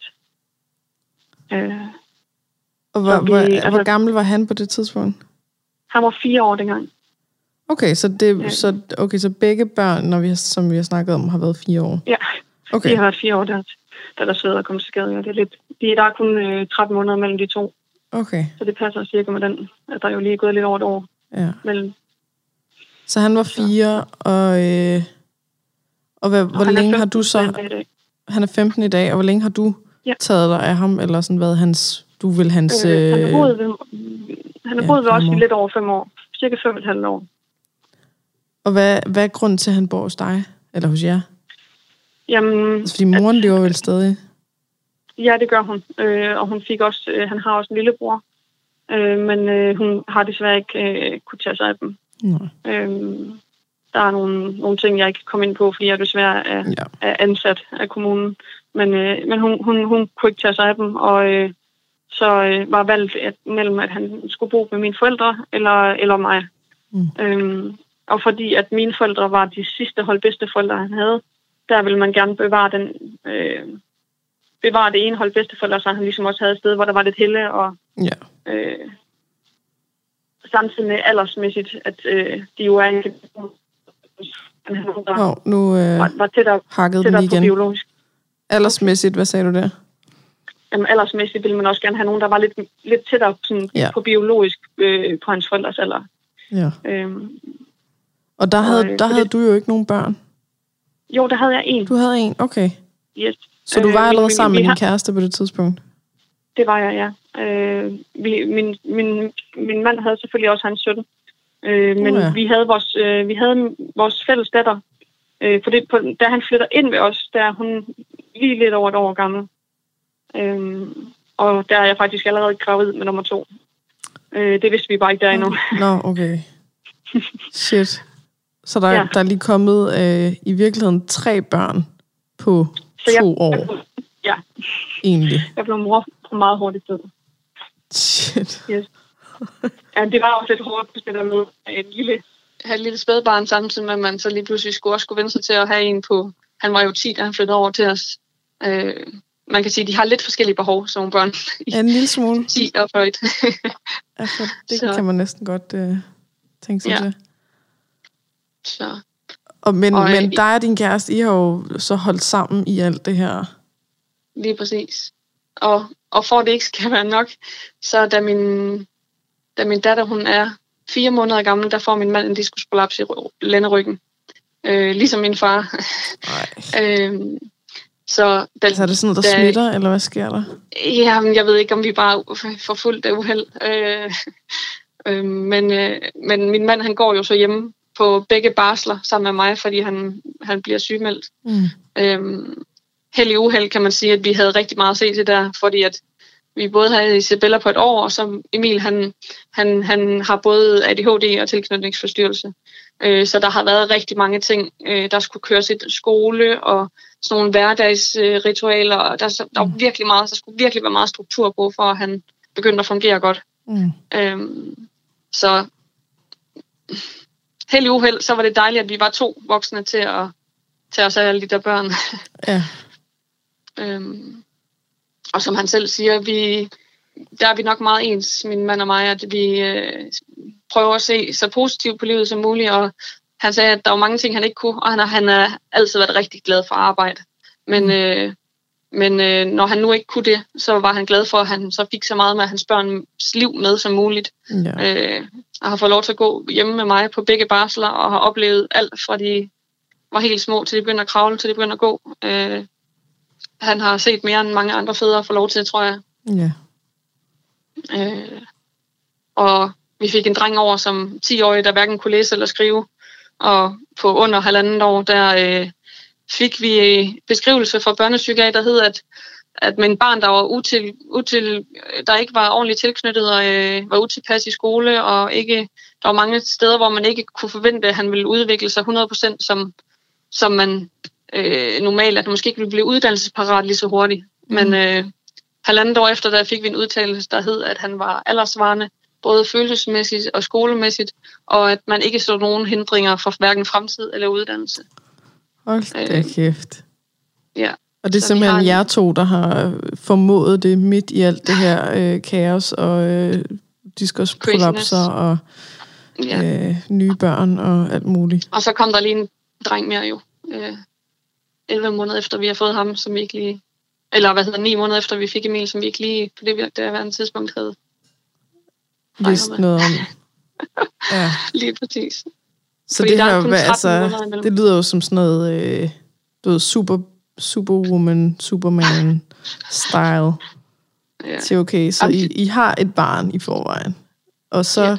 Speaker 1: Øh, og hvor, vi, hvor, altså, hvor gammel var han på det tidspunkt?
Speaker 2: Han var fire år dengang.
Speaker 1: Okay, så, det, ja. så, okay, så begge børn, når vi har, som vi har snakket om, har været fire år?
Speaker 2: Ja, okay. de har været fire år, der, der der sveder og kom til skade. Ja, det er lidt, de, der er kun øh, 13 måneder mellem de to.
Speaker 1: Okay.
Speaker 2: Så det passer cirka med den, at der er jo lige gået lidt over et år
Speaker 1: ja.
Speaker 2: mellem.
Speaker 1: Så han var fire, og, øh, og, hvad, og hvor længe har du så... Han er 15 i dag, og hvor længe har du ja. taget dig af ham, eller sådan været hans... Du vil hans... Øh,
Speaker 2: han har boet ved, han har ja, boet ved os i lidt over fem år. Cirka fem et halvt år.
Speaker 1: Og hvad, hvad er grunden til, at han bor hos dig? Eller hos jer?
Speaker 2: Jamen...
Speaker 1: Altså, fordi moren at, lever vel stadig?
Speaker 2: Ja, det gør hun. Øh, og hun fik også, øh, han har også en lillebror. Øh, men øh, hun har desværre ikke øh, kunne tage sig af dem.
Speaker 1: Nej.
Speaker 2: Øh, der er nogle, nogle ting, jeg ikke kan komme ind på, fordi jeg desværre er, ja. er ansat af kommunen. Men, øh, men hun, hun, hun kunne ikke tage sig af dem, og øh, så øh, var valgt at, mellem, at han skulle bo med mine forældre eller, eller mig. Mm. Øhm, og fordi at mine forældre var de sidste hold forældre, han havde, der ville man gerne bevare den øh, bevare det ene hold forældre, så han ligesom også havde et sted, hvor der var lidt helle og
Speaker 1: ja. øh,
Speaker 2: samtidig med aldersmæssigt, at øh, de jo er en
Speaker 1: der oh, nu øh, var, var tættere, tættere på biologisk. Aldersmæssigt, hvad sagde du der?
Speaker 2: Jamen, aldersmæssigt ville man også gerne have nogen, der var lidt, lidt tættere sådan, ja. på biologisk øh, på hans forældres alder.
Speaker 1: Ja. Øhm, og der havde, og, øh, der havde det, du jo ikke nogen børn?
Speaker 2: Jo, der havde jeg en.
Speaker 1: Du havde en, okay.
Speaker 2: Yes.
Speaker 1: Så du var øh, allerede sammen med din kæreste på det tidspunkt?
Speaker 2: Det var jeg, ja. Øh, vi, min, min, min mand havde selvfølgelig også hans søn. Øh, men oh, ja. vi havde vores, øh, vi havde vores fælles datter. Øh, for det, på, da han flytter ind ved os, der er hun lige lidt over et år gammel. Øh, og der er jeg faktisk allerede gravid med nummer to. Øh, det vidste vi bare ikke der endnu.
Speaker 1: Nå, no, okay. Shit. Så der, ja. der er lige kommet øh, i virkeligheden tre børn på så to jeg, år.
Speaker 2: Ja.
Speaker 1: Egentlig.
Speaker 2: Jeg blev mor på meget hurtigt tid.
Speaker 1: Shit.
Speaker 2: Yes. Ja, det var også lidt hårdt, det der med en lille, have et lille spædbarn samtidig med, at man så lige pludselig skulle også skulle vende sig til at have en på... Han var jo 10, da han flyttede over til os. Øh, man kan sige, at de har lidt forskellige behov, som børn.
Speaker 1: Ja, en lille smule.
Speaker 2: 10 og højt.
Speaker 1: altså, det så. kan man næsten godt øh, tænke sig ja. til.
Speaker 2: Så.
Speaker 1: Og, men, og, men dig og din kæreste, I har jo så holdt sammen i alt det her.
Speaker 2: Lige præcis. Og, og for det ikke skal være nok, så da min, da min datter hun er fire måneder gammel, der får min mand en diskusprolaps i lænderyggen. Øh, ligesom min far.
Speaker 1: øh, så, da, så er det sådan noget, der da, smitter, eller hvad sker der?
Speaker 2: Jamen, jeg ved ikke, om vi bare får fuldt af uheld. Øh, øh, men, øh, men min mand, han går jo så hjemme på begge barsler sammen med mig, fordi han, han bliver sygemeldt. Mm. Øhm, held i uheld kan man sige, at vi havde rigtig meget at se til der, fordi at vi både havde Isabella på et år, og så Emil, han, han, han har både ADHD og tilknytningsforstyrrelse. Øh, så der har været rigtig mange ting, øh, der skulle køres i skole og sådan nogle hverdagsritualer. og der, der var mm. virkelig meget, der skulle virkelig være meget struktur på, for at han begyndte at fungere godt. Mm. Øhm, så held i uheld, så var det dejligt, at vi var to voksne til at tage os af alle de der børn.
Speaker 1: Ja.
Speaker 2: øhm, og som han selv siger, vi, der er vi nok meget ens, min mand og mig, at vi øh, prøver at se så positivt på livet som muligt, og han sagde, at der var mange ting, han ikke kunne, og han han har altid været rigtig glad for arbejde. Men, mm. øh, men øh, når han nu ikke kunne det, så var han glad for, at han så fik så meget med hans børns liv med som muligt.
Speaker 1: Ja.
Speaker 2: Øh, og har fået lov til at gå hjemme med mig på begge barsler, og har oplevet alt fra de var helt små, til de begyndte at kravle, til de begyndte at gå. Øh, han har set mere end mange andre fædre få lov til, tror jeg.
Speaker 1: Ja.
Speaker 2: Øh, og vi fik en dreng over som 10-årig, der hverken kunne læse eller skrive. Og på under halvandet år, der øh, fik vi beskrivelse fra børnepsykiater, der hed, at at med en barn, der var util, util, der ikke var ordentligt tilknyttet og øh, var utilpas i skole, og ikke, der var mange steder, hvor man ikke kunne forvente, at han ville udvikle sig 100% som, som man øh, normalt, at han måske ikke ville blive uddannelsesparat lige så hurtigt. Mm. Men øh, halvandet år efter, der fik vi en udtalelse, der hed, at han var aldersvarende, både følelsesmæssigt og skolemæssigt, og at man ikke så nogen hindringer for hverken fremtid eller uddannelse.
Speaker 1: Hold da kæft.
Speaker 2: Ja.
Speaker 1: Og det er
Speaker 2: Så
Speaker 1: simpelthen
Speaker 2: har en-
Speaker 1: jer to, der har formået det midt i alt det her øh, kaos og øh, diskusprolapser og
Speaker 2: ja.
Speaker 1: øh, nye børn og alt muligt.
Speaker 2: Og så kom der lige en dreng mere jo. Øh, 11 måneder efter vi har fået ham, som vi ikke lige... Eller hvad hedder 9 måneder efter vi fik Emil, som vi ikke lige på det, det her tidspunkt havde.
Speaker 1: Vidst noget om. Ja.
Speaker 2: Lige præcis.
Speaker 1: Så
Speaker 2: Fordi
Speaker 1: det
Speaker 2: er
Speaker 1: her, hvad,
Speaker 2: 13
Speaker 1: altså, det lyder jo som sådan noget, øh, du ved, super, superwoman, superman style.
Speaker 2: Ja.
Speaker 1: til okay, så I, I har et barn i forvejen. Og så,
Speaker 2: Ja.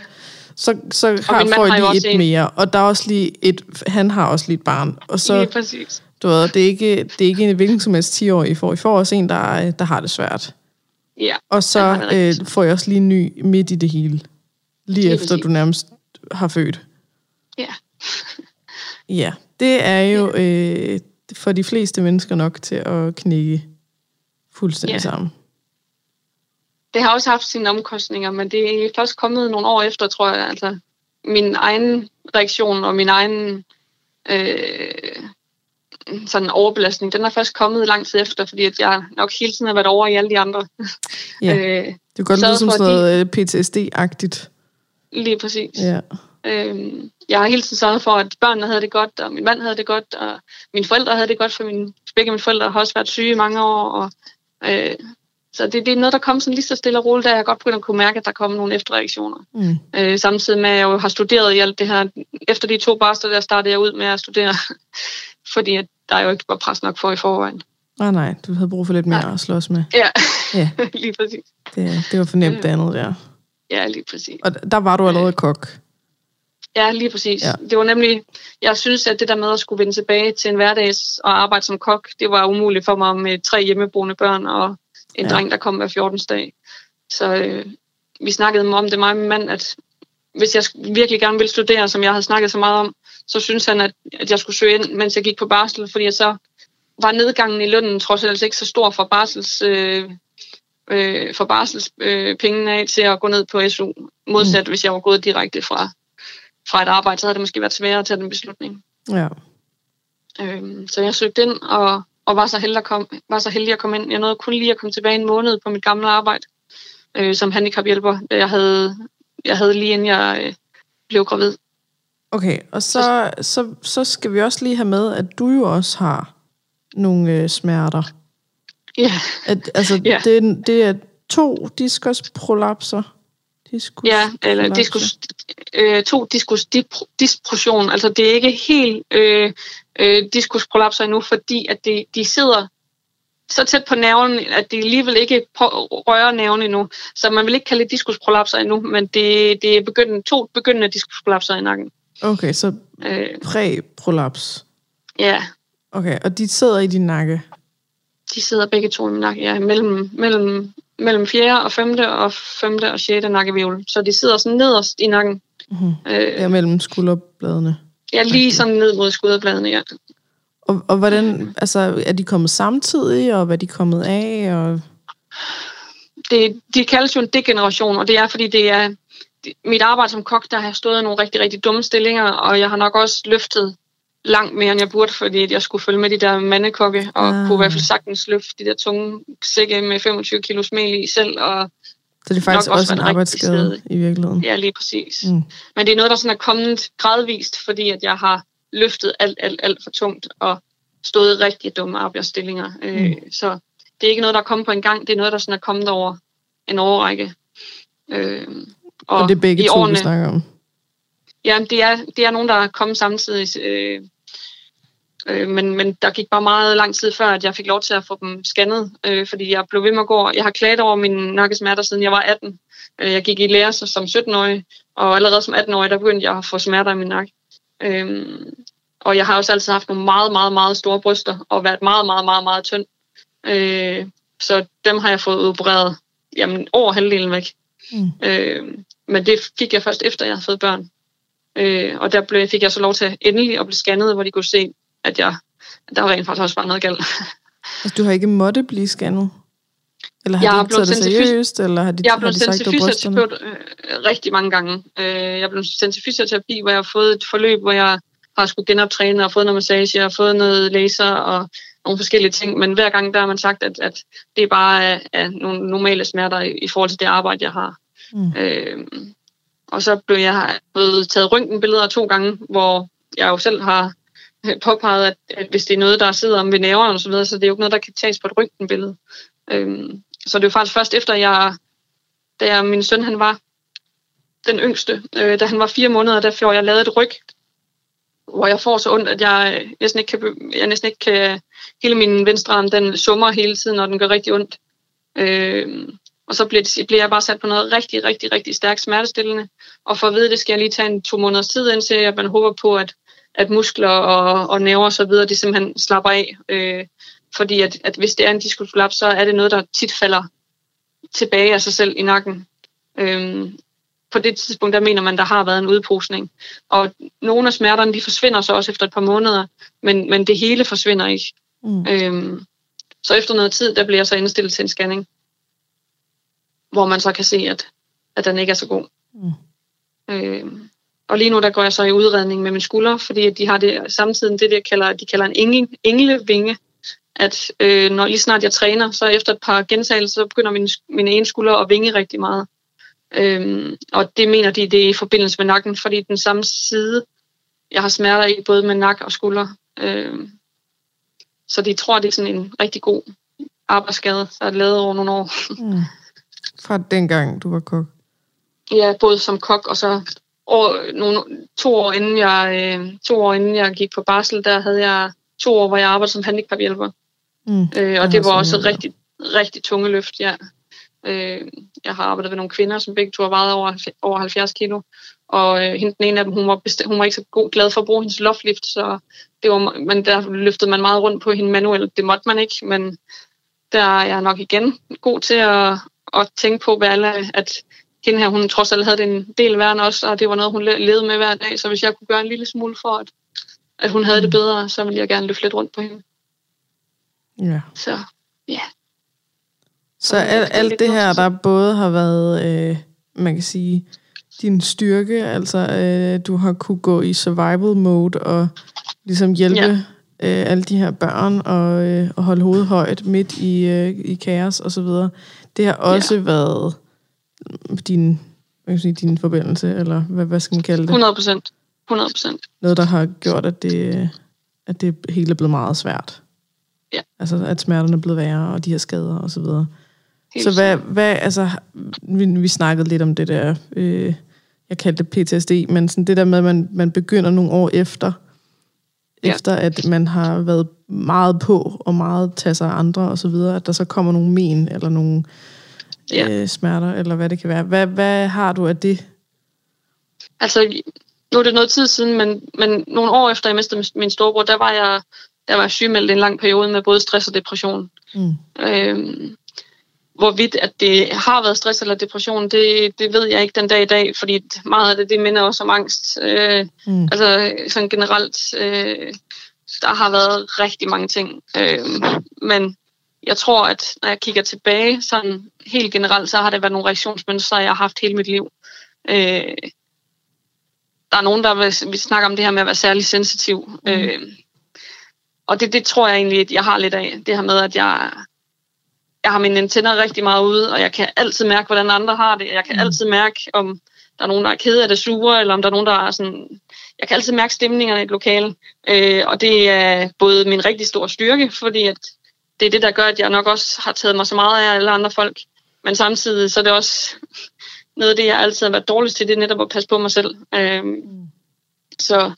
Speaker 1: så, så har,
Speaker 2: mand
Speaker 1: får I lige et
Speaker 2: en.
Speaker 1: mere. Og der er også lige et, han har også lige et barn. Og
Speaker 2: Så, lige præcis.
Speaker 1: du ved, det er ikke, det er ikke en hvilken som helst 10 år, I får. I får også en, der, er- der har det svært.
Speaker 2: Ja.
Speaker 1: Og så øh, får jeg også lige en ny midt i det hele. Lige,
Speaker 2: Lige
Speaker 1: efter
Speaker 2: præcis.
Speaker 1: du nærmest har født.
Speaker 2: Ja.
Speaker 1: Ja, det er jo øh, for de fleste mennesker nok til at knække fuldstændig
Speaker 2: Ja.
Speaker 1: sammen.
Speaker 2: Det har også haft sine omkostninger, men det er først kommet nogle år efter, tror jeg. Altså, min egen reaktion og min egen øh, sådan overbelastning, den er først kommet lang tid efter, fordi at jeg nok hele tiden har været over i alle de andre.
Speaker 1: Ja.
Speaker 2: øh,
Speaker 1: Det kan godt lyde som sådan noget øh, PTSD-agtigt.
Speaker 2: lige præcis.
Speaker 1: Ja.
Speaker 2: Øhm, jeg har hele tiden sørget for, at børnene havde det godt, og min mand havde det godt, og mine forældre havde det godt, for min, begge mine forældre har også været syge i mange år. Og, øh, så det, det er noget, der kom sådan lige så stille og roligt, da jeg godt begyndte at kunne mærke, at der kom nogle efterreaktioner.
Speaker 1: Mm.
Speaker 2: Øh, samtidig med, at jeg jo har studeret i alt det her. Efter de to barsler, der startede jeg ud med at studere, fordi at der jo ikke var pres nok for i forvejen.
Speaker 1: Nej, nej, du havde brug for lidt mere
Speaker 2: Nej.
Speaker 1: at slås med.
Speaker 2: Ja,
Speaker 1: Ja,
Speaker 2: lige præcis.
Speaker 1: det, det var fornemt det andet der.
Speaker 2: Ja, lige præcis.
Speaker 1: Og der var du allerede kok.
Speaker 2: Ja, lige præcis.
Speaker 1: Ja.
Speaker 2: Det var nemlig, jeg synes, at det der med at skulle vende tilbage til en hverdags og arbejde som kok, det var umuligt for mig med tre hjemmeboende børn og en
Speaker 1: Ja.
Speaker 2: dreng, der kom hver 14. dag. Så øh, vi snakkede om det, mig og min mand, at hvis jeg virkelig gerne ville studere, som jeg havde snakket så meget om, så synes han, at, at jeg skulle søge ind, mens jeg gik på barsel, fordi at så var nedgangen i lønnen trods alt ikke så stor for barsels, øh, øh, for barselspengene øh, pengene af til at gå ned på SU. Modsat, mm. hvis jeg var gået direkte fra, fra et arbejde, så havde det måske været sværere at tage den beslutning.
Speaker 1: Ja.
Speaker 2: Øhm, så jeg søgte ind og, og var, så heldig at komme, var så heldig at komme ind. Jeg nåede kun lige at komme tilbage en måned på mit gamle arbejde øh, som handicaphjælper. Jeg havde, jeg havde lige inden jeg øh, blev gravid.
Speaker 1: Okay, og så, så, så skal vi også lige have med, at du jo også har nogle øh, smerter.
Speaker 2: Ja,
Speaker 1: At, altså,
Speaker 2: Ja.
Speaker 1: det, det er to diskusprolapser. Diskus
Speaker 2: ja eller diskus, øh, to diskus disprosion. Altså det er ikke helt øh, øh, diskusprolapser endnu, fordi at det, de sidder så tæt på nerven, at de alligevel ikke på, rører nerven endnu. Så man vil ikke kalde det diskusprolapser endnu, men det, det er begyndende, to begyndende diskusprolapser i nakken.
Speaker 1: Okay, så
Speaker 2: Øh,
Speaker 1: præprolaps.
Speaker 2: ja,
Speaker 1: Okay, og de sidder i din nakke.
Speaker 2: de sidder begge to i min nakke, ja, mellem, mellem, mellem 4. og 5. og 5. og 6. nakkevivl. Så de sidder sådan nederst i nakken.
Speaker 1: Mm-hmm.
Speaker 2: Øh,
Speaker 1: Ja, mellem skulderbladene.
Speaker 2: ja, lige sådan ned mod skulderbladene, ja.
Speaker 1: Og, og hvordan, altså, er de kommet samtidig, og hvad er de kommet af? Og...
Speaker 2: Det, de kaldes jo en degeneration, og det er, fordi det er mit arbejde som kok, der har stået i nogle rigtig, rigtig dumme stillinger, og jeg har nok også løftet langt mere, end jeg burde, fordi jeg skulle følge med de der mandekokke, og
Speaker 1: Ah.
Speaker 2: kunne i hvert fald sagtens løfte de der tunge sække med 25 kilo smel i selv, og
Speaker 1: Så det er faktisk
Speaker 2: også
Speaker 1: også en arbejdsskade
Speaker 2: skade.
Speaker 1: i virkeligheden.
Speaker 2: ja, lige præcis.
Speaker 1: Mm.
Speaker 2: Men det er noget, der sådan er kommet gradvist, fordi at jeg har løftet alt, alt, alt for tungt og stået rigtig dumme arbejdsstillinger. Mm. Øh, så det er ikke noget, der er kommet på en gang. Det er noget, der sådan er kommet over en årrække. Øh,
Speaker 1: Og, og det er begge to, vi
Speaker 2: årene,
Speaker 1: snakker om.
Speaker 2: Ja, det er, det er nogen, der er kommet samtidig. Øh, øh, men, men der gik bare meget lang tid før, at jeg fik lov til at få dem scannet, øh, fordi jeg blev ved med at gå. Jeg har klaget over mine nakkesmerter, siden jeg var 18. Øh, jeg gik i lære som 17-årig, og allerede som 18-årig, der begyndte jeg at få smerter i min nakke. Øh, og jeg har også altid haft nogle meget, meget, meget store bryster, og været meget, meget, meget, meget tynd. Øh, så dem har jeg fået opereret jamen, over halvdelen væk.
Speaker 1: Mm.
Speaker 2: Øh, men det fik jeg først efter, jeg havde fået børn. Øh, og der blev, fik jeg så lov til endelig at blive scannet, hvor de kunne se, at jeg, at der var rent faktisk også bare noget galt.
Speaker 1: Altså, du har ikke måtte blive scannet? Eller har
Speaker 2: Jeg
Speaker 1: de ikke taget det seriøst? Eller har de,
Speaker 2: Jeg er
Speaker 1: har
Speaker 2: blevet sendt til
Speaker 1: var
Speaker 2: fysioterapeut øh, rigtig mange gange. Øh, jeg er blevet sendt til fysioterapi, hvor jeg har fået et forløb, hvor jeg har skulle genoptræne og fået noget massage og fået noget laser og nogle forskellige ting. Men hver gang der har man sagt, at, at det er bare er, er nogle normale smerter i, i forhold til det arbejde, jeg har. Mm. Øh, og så blev jeg blevet taget røntgenbilleder to gange, hvor jeg jo selv har påpeget, at, at hvis det er noget, der sidder om ved næveren og så videre, så det er jo ikke noget, der kan tages på et røntgenbillede. Øhm, så det var faktisk først efter, jeg, da jeg, min søn han var den yngste, øh, da han var fire måneder, der får jeg lavet et ryg, hvor jeg får så ondt, at jeg øh, næsten ikke kan, jeg næsten ikke kan, hele min venstre arm, den summer hele tiden, og den gør rigtig ondt. Øh, og så bliver, bliver jeg bare sat på noget rigtig, rigtig, rigtig stærkt smertestillende. Og for at vide det, skal jeg lige tage en to måneders tid, indtil at man håber på, at, at muskler og, og nerver og så videre, de simpelthen slapper af. Øh, fordi at, at hvis det er en diskusprolaps, så er det noget, der tit falder tilbage af sig selv i nakken. Øh, på det tidspunkt, der mener man, der har været en udposning. Og nogle af smerterne, de forsvinder så også efter et par måneder, men, men det hele forsvinder ikke. Mm. Øhm, så efter noget tid, der bliver jeg så indstillet til en scanning hvor man så kan se, at, at den ikke er så god. Mm. Øh, og lige nu der går jeg så i udredning med min skulder, fordi de har det samtidig det, de kalder, de kalder en engel, englevinge, at øh, når lige snart jeg træner, så efter et par gentagelser, så begynder min, min ene skulder at vinge rigtig meget. Øh, og det mener de, det er i forbindelse med nakken, fordi den samme side, jeg har smerter i, både med nakke og skulder. Øh, så de tror, det er sådan en rigtig god arbejdsskade, der er lavet over nogle år. Mm.
Speaker 1: Fra dengang, du var kok?
Speaker 2: Ja, både som kok og så år, nogle, to, år inden jeg, øh, to år inden jeg gik på barsel, der havde jeg to år, hvor jeg arbejdede som handicaphjælper. Mm, øh, og det var også et rigtig, rigtig tunge løft, ja. Øh, jeg har arbejdet med nogle kvinder, som begge to har vejet over, over 70 kilo. Og øh, hende, den ene af dem, hun var, bestemt, hun var ikke så god, glad for at bruge hendes loftlift, så det var, men der løftede man meget rundt på hende manuelt. Det måtte man ikke, men der er jeg nok igen god til at, at tænke på, hvad alle, at hende her, hun trods alt havde en del værn også, og det var noget, hun levede med hver dag. Så hvis jeg kunne gøre en lille smule for, at, at hun havde det mm. bedre, så ville jeg gerne løfte lidt rundt på hende.
Speaker 1: Ja.
Speaker 2: Så, ja.
Speaker 1: Så alt, alt det her, der både har været, øh, man kan sige, din styrke, altså øh, du har kunne gå i survival mode og ligesom hjælpe ja. øh, alle de her børn og, øh, og holde hovedet højt midt i, øh, i kaos og så videre. Det har også ja. været din, hvad sige, din forbindelse, eller hvad, hvad skal man kalde det?
Speaker 2: 100 procent. 100 procent.
Speaker 1: Noget, der har gjort, at det, at det hele er blevet meget svært.
Speaker 2: Ja.
Speaker 1: Altså, at smerterne er blevet værre, og de her skader, og så videre. Helt så hvad, hvad, altså, vi, vi snakkede lidt om det der, øh, jeg kaldte det PTSD, men sådan det der med, at man, man begynder nogle år efter, ja. efter at man har været meget på, og meget tage sig af andre, og så videre, at der så kommer nogle men, eller nogle ja. øh, smerter, eller hvad det kan være. Hvad, hvad har du af det?
Speaker 2: Altså, nu er det noget tid siden, men, men nogle år efter jeg mistede min storebror, der var jeg, der var jeg sygemeldt en lang periode med både stress og depression. Mm. Øhm, hvorvidt at det har været stress eller depression, det, det ved jeg ikke den dag i dag, fordi meget af det, det minder også om angst. Øh, mm. Altså sådan generelt, øh, der har været rigtig mange ting. Øh, men jeg tror, at når jeg kigger tilbage, sådan helt generelt, så har det været nogle reaktionsmønstre, jeg har haft hele mit liv. Øh, der er nogen, der vil, vil snakke om det her med at være særlig sensitiv. Mm. Øh, og det, det tror jeg egentlig, at jeg har lidt af. Det her med, at jeg, jeg har mine antenner rigtig meget ude, og jeg kan altid mærke, hvordan andre har det. Jeg kan mm. altid mærke, om der er nogen, der er ked af det sure, eller om der er nogen, der er sådan... Jeg kan altid mærke stemningerne i et lokale, øh, og det er både min rigtig store styrke, fordi at det er det, der gør, at jeg nok også har taget mig så meget af alle andre folk. Men samtidig så er det også noget af det, jeg altid har været dårligst til, det er netop at passe på mig selv. Øh, så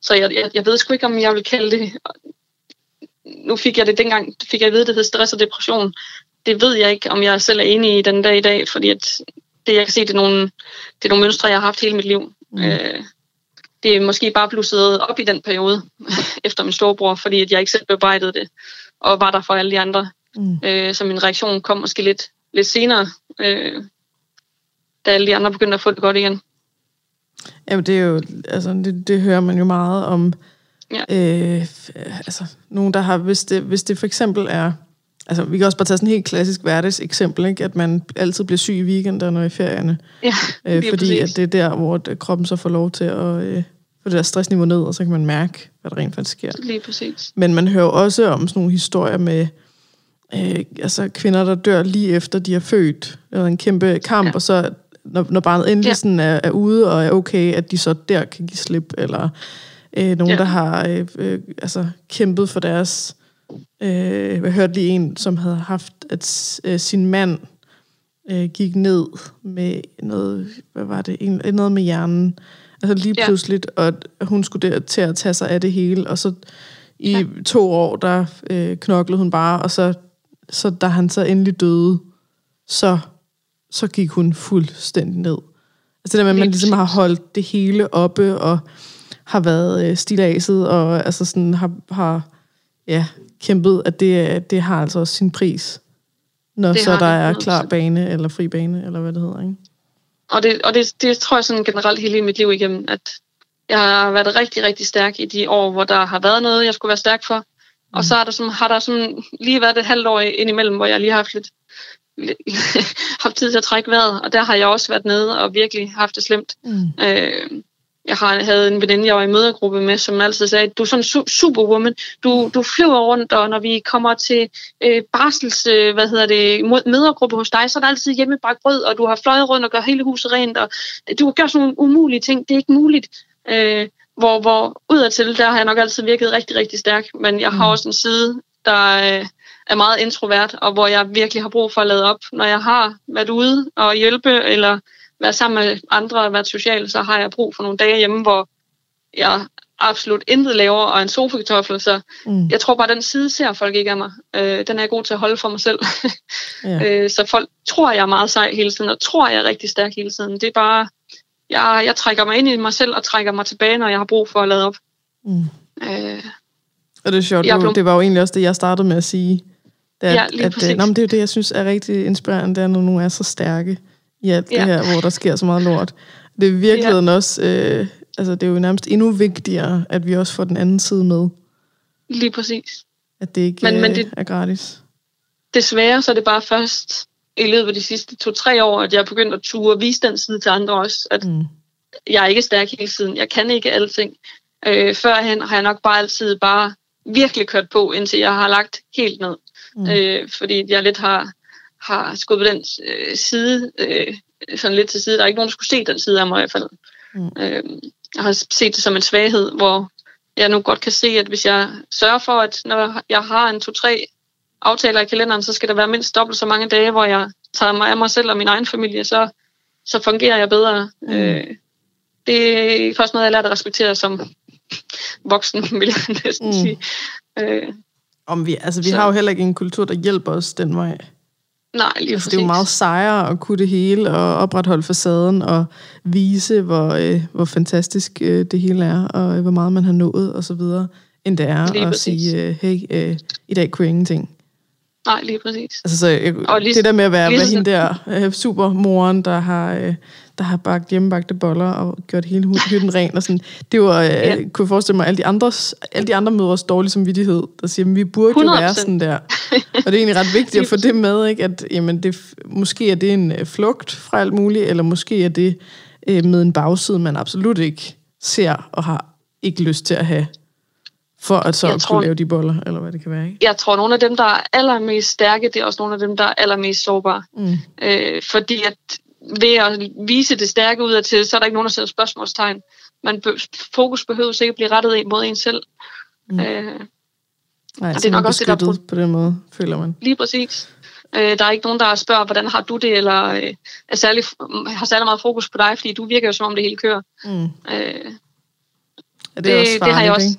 Speaker 2: så jeg, jeg, jeg ved sgu ikke, om jeg vil kalde det... Nu fik jeg det dengang, fik jeg at vide, det hed stress og depression. Det ved jeg ikke, om jeg selv er enig i den dag i dag, fordi at det, jeg kan se, det er nogle, det er nogle mønstre, jeg har haft hele mit liv. Mm. Øh, det er måske bare blusset op i den periode, efter min storebror, fordi at jeg ikke selv bearbejdede det, og var der for alle de andre. Mm. Øh, så min reaktion kom måske lidt, lidt senere, øh, da alle de andre begyndte at få det godt igen.
Speaker 1: Jamen, det er jo, altså, det, det hører man jo meget om, ja. øh, altså, nogen, der har, hvis det, hvis det for eksempel er, Altså, vi kan også bare tage sådan et helt klassisk hverdagseksempel, ikke? at man altid bliver syg i weekenderne og i ferierne.
Speaker 2: Ja,
Speaker 1: øh, fordi at det er der, hvor kroppen så får lov til at øh, få det der stressniveau ned, og så kan man mærke, hvad der rent faktisk sker.
Speaker 2: Lige præcis.
Speaker 1: Men man hører også om sådan nogle historier med øh, altså kvinder, der dør lige efter, de er født. Det er en kæmpe kamp, ja. og så når, når barnet endelig ja. sådan er, er ude og er okay, at de så der kan give slip, eller øh, nogen, ja. der har øh, øh, altså, kæmpet for deres... Øh, jeg hørte lige en, som havde haft, at øh, sin mand øh, gik ned med noget, hvad var det, en, noget med hjernen, altså lige pludseligt, ja. og hun skulle der til at tage sig af det hele, og så i ja. to år, der øh, knoklede hun bare, og så, så da han så endelig døde, så, så gik hun fuldstændig ned. Altså det der med, at man ligesom har holdt det hele oppe, og har været øh, stilaset, og altså sådan har, har ja, kæmpet, at det, det har altså også sin pris, når det så der er klar bane, eller fri bane, eller hvad det hedder, ikke?
Speaker 2: Og det, og det, det tror jeg sådan generelt hele mit liv igennem, at jeg har været rigtig, rigtig stærk i de år, hvor der har været noget, jeg skulle være stærk for. Og så har der, sådan, har der sådan lige været et halvt år indimellem, hvor jeg lige har haft lidt, haft tid til at trække vejret, og der har jeg også været nede og virkelig haft det slemt. Mm. Øh, jeg har, havde en veninde, jeg var i mødergruppe med, som altid sagde, du er sådan en su- superwoman, du, du flyver rundt, og når vi kommer til øh, barsels, øh, hvad hedder det, mødergruppe hos dig, så er der altid hjemmebagt brød, og du har fløjet rundt og gør hele huset rent, og du gør sådan nogle umulige ting, det er ikke muligt. Øh, hvor, hvor udadtil, der har jeg nok altid virket rigtig, rigtig stærk, men jeg har mm. også en side, der øh, er meget introvert, og hvor jeg virkelig har brug for at lade op, når jeg har været ude og hjælpe, eller være sammen med andre og være social, så har jeg brug for nogle dage hjemme, hvor jeg absolut intet laver og en sofakartoffel, så mm. jeg tror bare, den side ser folk ikke af mig. Øh, den er jeg god til at holde for mig selv. ja. øh, så folk tror, jeg er meget sej hele tiden, og tror, jeg er rigtig stærk hele tiden. Det er bare, jeg, jeg trækker mig ind i mig selv og trækker mig tilbage, når jeg har brug for at lade op. Mm.
Speaker 1: Øh, og det er sjovt, blev... det var jo egentlig også det, jeg startede med at sige. Det er, ja, lige at, at, nå, det er jo det, jeg synes er rigtig inspirerende, det er, når nogen er så stærke i alt ja. det her, hvor der sker så meget lort. Det er virkelig ja. også, øh, altså det er jo nærmest endnu vigtigere, at vi også får den anden side med.
Speaker 2: Lige præcis.
Speaker 1: At det ikke men, men det, er gratis.
Speaker 2: Desværre så er det bare først i løbet af de sidste to-tre år, at jeg er begyndt at ture og vise den side til andre også, at mm. jeg er ikke stærk hele tiden. Jeg kan ikke alting. Øh, førhen har jeg nok bare altid bare virkelig kørt på, indtil jeg har lagt helt ned. Mm. Øh, fordi jeg lidt har har skudt på den øh, side, øh, sådan lidt til side. Der er ikke nogen, der skulle se den side af mig i hvert fald. Mm. Øh, jeg har set det som en svaghed, hvor jeg nu godt kan se, at hvis jeg sørger for, at når jeg har en to-tre aftaler i kalenderen, så skal der være mindst dobbelt så mange dage, hvor jeg tager mig af mig selv og min egen familie, så, så fungerer jeg bedre. Mm. Øh, det er først noget, jeg lærte at respektere som voksen, vil jeg næsten mm. sige. Øh,
Speaker 1: Om vi, altså, vi så. har jo heller ikke en kultur, der hjælper os den vej.
Speaker 2: Nej, lige altså,
Speaker 1: det er jo meget sejere at kunne det hele og opretholde facaden og vise, hvor, øh, hvor fantastisk øh, det hele er, og øh, hvor meget man har nået og så videre, end det er lige at præcis. sige, øh, hey, øh, i dag kunne jeg ingenting.
Speaker 2: Nej, lige præcis.
Speaker 1: Altså, så, jeg, og lige, det der med at være, være hende der øh, supermoren, der har, øh, der har bagt hjemmebagte boller og gjort hele hytten ren. Og sådan. Det var, øh, ja. kunne jeg forestille mig, alle de, andres, alle de andre mødres dårlige samvittighed, der siger, at vi burde 100%. jo være sådan der. Og det er egentlig ret vigtigt at få det med, ikke? at jamen, det, måske er det en øh, flugt fra alt muligt, eller måske er det øh, med en bagside, man absolut ikke ser og har ikke lyst til at have for at så at kunne lave de boller, eller hvad det kan være, ikke?
Speaker 2: Jeg tror, nogle af dem, der er allermest stærke, det er også nogle af dem, der er allermest sårbare. Mm. Øh, fordi at ved at vise det stærke ud af til, så er der ikke nogen, der sætter spørgsmålstegn. Man fokus behøver ikke blive rettet mod en selv. Mm. Øh,
Speaker 1: Nej, og det er nok også det, der er på den måde, føler man.
Speaker 2: Lige præcis. Øh, der er ikke nogen, der spørger, hvordan har du det, eller øh, er særlig, har særlig meget fokus på dig, fordi du virker jo, som om det hele kører. Mm. Øh,
Speaker 1: er det, det, også farligt, det har jeg også,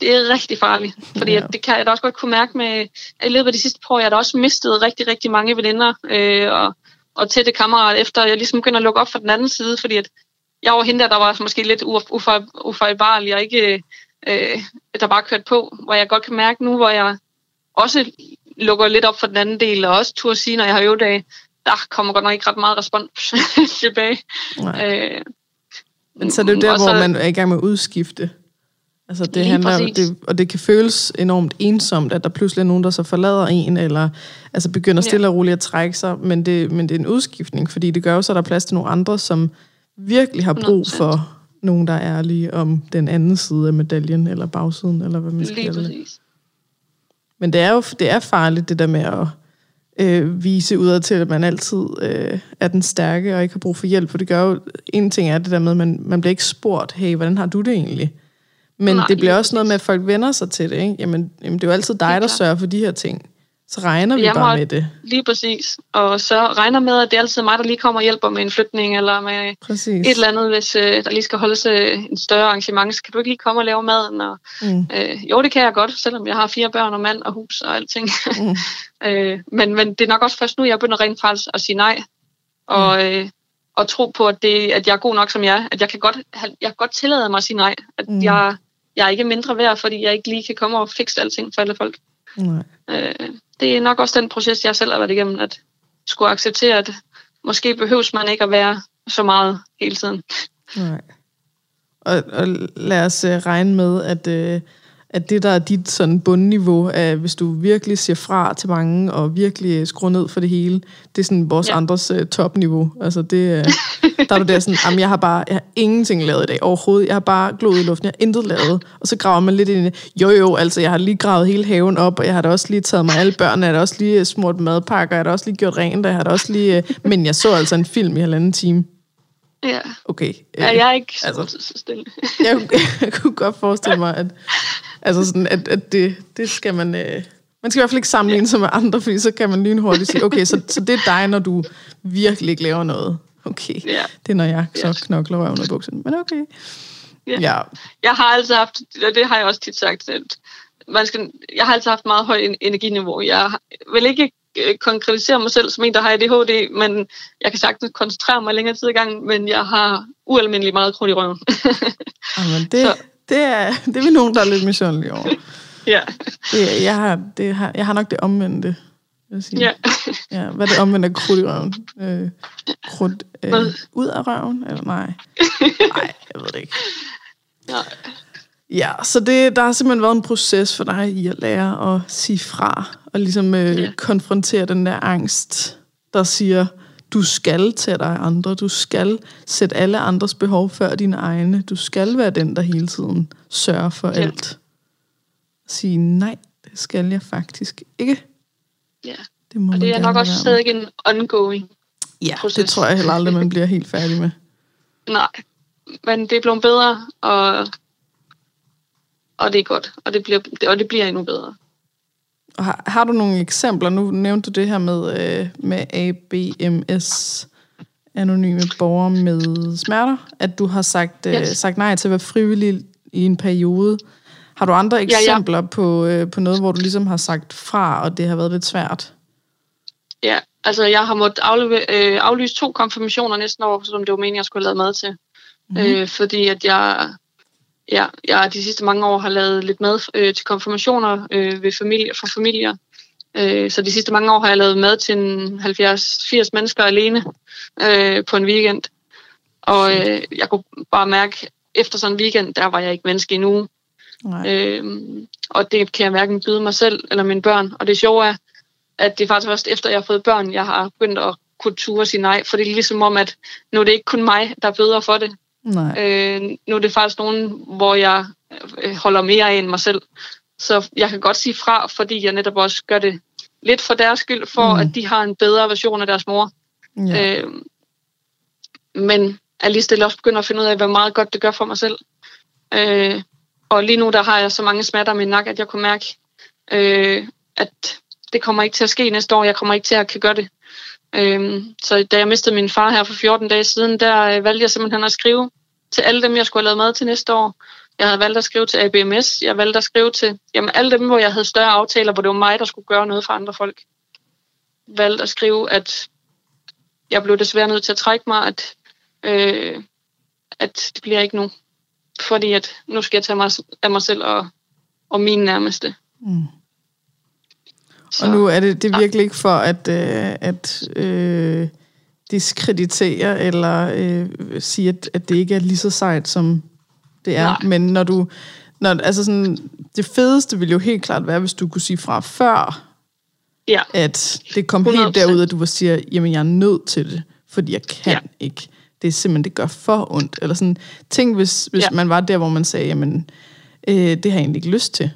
Speaker 2: det er rigtig farligt, fordi ja. det kan jeg da også godt kunne mærke med, at i løbet af de sidste par år, jeg har da også mistet rigtig, rigtig mange veninder øh, og, og tætte kammerater, efter jeg ligesom begynder at lukke op for den anden side, fordi at jeg var hende der, der var måske lidt ufejlbarlig og ikke, øh, der bare kørt på, hvor jeg godt kan mærke nu, hvor jeg også lukker lidt op for den anden del, og også turde sige, når jeg har øvedage, der kommer godt nok ikke ret meget respons tilbage. Øh,
Speaker 1: Men så er det jo der, så, hvor man er i gang med at udskifte Altså det Lige handler, det, og det kan føles enormt ensomt, at der pludselig er nogen, der så forlader en, eller altså begynder stille og roligt at trække sig, men det, men det er en udskiftning, fordi det gør jo så, at der er plads til nogle andre, som virkelig har brug for nogen, der er ærlige om den anden side af medaljen, eller bagsiden, eller hvad man skal kalde det.
Speaker 2: præcis.
Speaker 1: Men det er jo det er farligt, det der med at øh, vise udad til, at man altid øh, er den stærke og ikke har brug for hjælp. For det gør jo, en ting er det der med, at man, man bliver ikke spurgt, hey, hvordan har du det egentlig? Men
Speaker 2: Nej,
Speaker 1: det bliver også noget med, at folk vender sig til det. Ikke? Jamen, jamen, det er jo altid dig, der sørger for de her ting. Så regner vi
Speaker 2: Jeg
Speaker 1: bare
Speaker 2: må-
Speaker 1: med det.
Speaker 2: Lige præcis. Og så regner med, at det er altid mig, der lige kommer og hjælper med en flytning, eller med
Speaker 1: Præcis.
Speaker 2: et eller andet, hvis øh, der lige skal holdes øh, en større arrangement, så kan du ikke lige komme og lave maden. Og,
Speaker 1: Mm.
Speaker 2: øh, jo, det kan jeg godt, selvom jeg har fire børn og mand og hus og alting.
Speaker 1: Mm.
Speaker 2: øh, men, men det er nok også først nu, jeg begynder rent faktisk at sige nej. Og, øh, og tro på, at, det, at jeg er god nok, som jeg er. At jeg kan godt, have- jeg kan godt tillade mig at sige nej. At
Speaker 1: Mm.
Speaker 2: mm. jeg, jeg er ikke mindre værd, fordi jeg ikke lige kan komme og fikse alting for alle folk.
Speaker 1: Nej.
Speaker 2: Øh, det er nok også den proces, jeg selv har været igennem, at skulle acceptere, at måske behøves man ikke at være så meget hele tiden.
Speaker 1: Nej. Og, og lad os uh, regne med, at, uh, at det, der er dit sådan bundniveau, er, hvis du virkelig siger fra til mange, og virkelig skruer ned for det hele, det er sådan vores ja. Andres uh, topniveau. Altså det, uh, der er du der sådan, jamen jeg har bare, jeg har ingenting lavet i dag overhovedet. Jeg har bare glået i luften, jeg har intet lavet. Og så graver man lidt ind i det. Jo jo, altså jeg har lige gravet hele haven op, og jeg har da også lige taget mig alle børnene, jeg har da også lige øh, smurt madpakker, jeg har da også lige gjort rent, jeg har da også lige, uh, men jeg så altså en film i halvanden time.
Speaker 2: Ja,
Speaker 1: Okay.
Speaker 2: ja jeg er ikke så,
Speaker 1: altså,
Speaker 2: så stille.
Speaker 1: jeg, jeg kunne godt forestille mig, at, altså sådan, at, at det, det skal man... Øh, man skal i hvert fald ikke sammenligne sig med andre, fordi så kan man lynhurtigt sige, okay, så, så det er dig, når du virkelig ikke laver noget. Okay,
Speaker 2: Ja.
Speaker 1: det er, når jeg så
Speaker 2: Ja.
Speaker 1: knokler røven af bukserne. Men okay.
Speaker 2: Ja.
Speaker 1: Ja,
Speaker 2: Jeg har altid haft, og det har jeg også tit sagt, at man skal, jeg har altid haft meget højt en- energiniveau. Jeg vil ikke øh, konkretisere mig selv som en, der har ADHD, men jeg kan sagtens koncentrere mig længere tid i gang, men jeg har ualmindelig meget krudt i røven.
Speaker 1: Jamen, det,
Speaker 2: Så-
Speaker 1: det, er, det er vi nogen, der er lidt misundelige over.
Speaker 2: ja.
Speaker 1: Det, jeg, har, det har, jeg har nok det omvendte, vil sige.
Speaker 2: ja.
Speaker 1: Ja, hvad er det omvendte af krudt i røven? Øh, krudt øh, ud af røven? Eller nej? Nej, jeg ved det ikke.
Speaker 2: Nej.
Speaker 1: Ja, så det, der har simpelthen været en proces for dig i at lære at sige fra, og ligesom øh,
Speaker 2: Ja.
Speaker 1: konfrontere den der angst, der siger, du skal tage dig andre, du skal sætte alle andres behov før dine egne, du skal være den, der hele tiden sørger for
Speaker 2: Ja.
Speaker 1: alt. Sige, nej, det skal jeg faktisk ikke.
Speaker 2: ja.
Speaker 1: Det må
Speaker 2: Og det er nok også stadig en ongoing.
Speaker 1: Ja,
Speaker 2: proces.
Speaker 1: det tror jeg heller aldrig, man bliver helt færdig med.
Speaker 2: Nej, men det er blevet bedre, og, og det er godt, og det bliver, og det bliver endnu bedre.
Speaker 1: Og har, har du nogle eksempler? Nu nævnte du det her med, øh, med ABMS, anonyme borgere med smerter, at du har sagt, øh,
Speaker 2: Yes.
Speaker 1: sagt nej til at være frivillig i en periode. Har du andre
Speaker 2: ja.
Speaker 1: eksempler På, øh, på noget, hvor du ligesom har sagt fra, og det har været lidt svært?
Speaker 2: Ja, altså jeg har måttet afløbe, øh, aflyse to konfirmationer næsten år, som det var meningen, jeg skulle have lavet mad til.
Speaker 1: Mhm.
Speaker 2: Mm. Øh, fordi at jeg, ja, jeg de sidste mange år har lavet lidt mad øh, til konfirmationer øh, ved familie, for familier. Øh, så de sidste mange år har jeg lavet mad til en 70-80 mennesker alene øh, på en weekend. Og øh, jeg kunne bare mærke, efter sådan en weekend, der var jeg ikke menneske endnu.
Speaker 1: Nej.
Speaker 2: Øhm, og det kan jeg hverken byde mig selv eller mine børn. Og det sjove er, at det er faktisk først efter, jeg har fået børn, jeg har begyndt at kunne ture og sige nej. For det er ligesom om, at nu er det ikke kun mig, der bøder for det.
Speaker 1: Nej.
Speaker 2: Øh, nu er det faktisk nogen, hvor jeg øh, holder mere af end mig selv. Så jeg kan godt sige fra, fordi jeg netop også gør det lidt for deres skyld, for
Speaker 1: Mm.
Speaker 2: at de har en bedre version af deres mor.
Speaker 1: Ja.
Speaker 2: Øh, men er lige stille også begyndt at finde ud af, hvor meget godt det gør for mig selv. Øh, og lige nu der har jeg så mange smerter med nakke, at jeg kunne mærke, øh, at det kommer ikke til at ske næste år. Jeg kommer ikke til at kan gøre det. Øhm, så da jeg mistede min far her for 14 dage siden, der øh, valgte jeg simpelthen at skrive til alle dem, jeg skulle have lavet mad til næste år. Jeg havde valgt at skrive til ABMS. Jeg valgte at skrive til jamen, alle dem, hvor jeg havde større aftaler, hvor det var mig, der skulle gøre noget for andre folk. Valgte at skrive, at jeg blev desværre nødt til at trække mig, at, øh, at det bliver ikke nu. Fordi at nu skal jeg tage mig af mig selv og, og mine nærmeste.
Speaker 1: Mm.
Speaker 2: Så,
Speaker 1: Og nu er det, det er virkelig ikke for at, øh, at øh, diskreditere eller øh, sige, at, at det ikke er lige så sejt, som det er.
Speaker 2: Nej.
Speaker 1: Men når du... Når, altså sådan, det fedeste ville jo helt klart være, hvis du kunne sige fra før,
Speaker 2: ja,
Speaker 1: at det kom
Speaker 2: 100%.
Speaker 1: helt derud, at du var siger, jamen jeg er nødt til det, fordi jeg kan
Speaker 2: Ja.
Speaker 1: ikke. det er simpelthen, det gør for ondt. Eller sådan, tænk, hvis, hvis ja. man var der, hvor man sagde, jamen, øh, det har jeg egentlig ikke lyst til.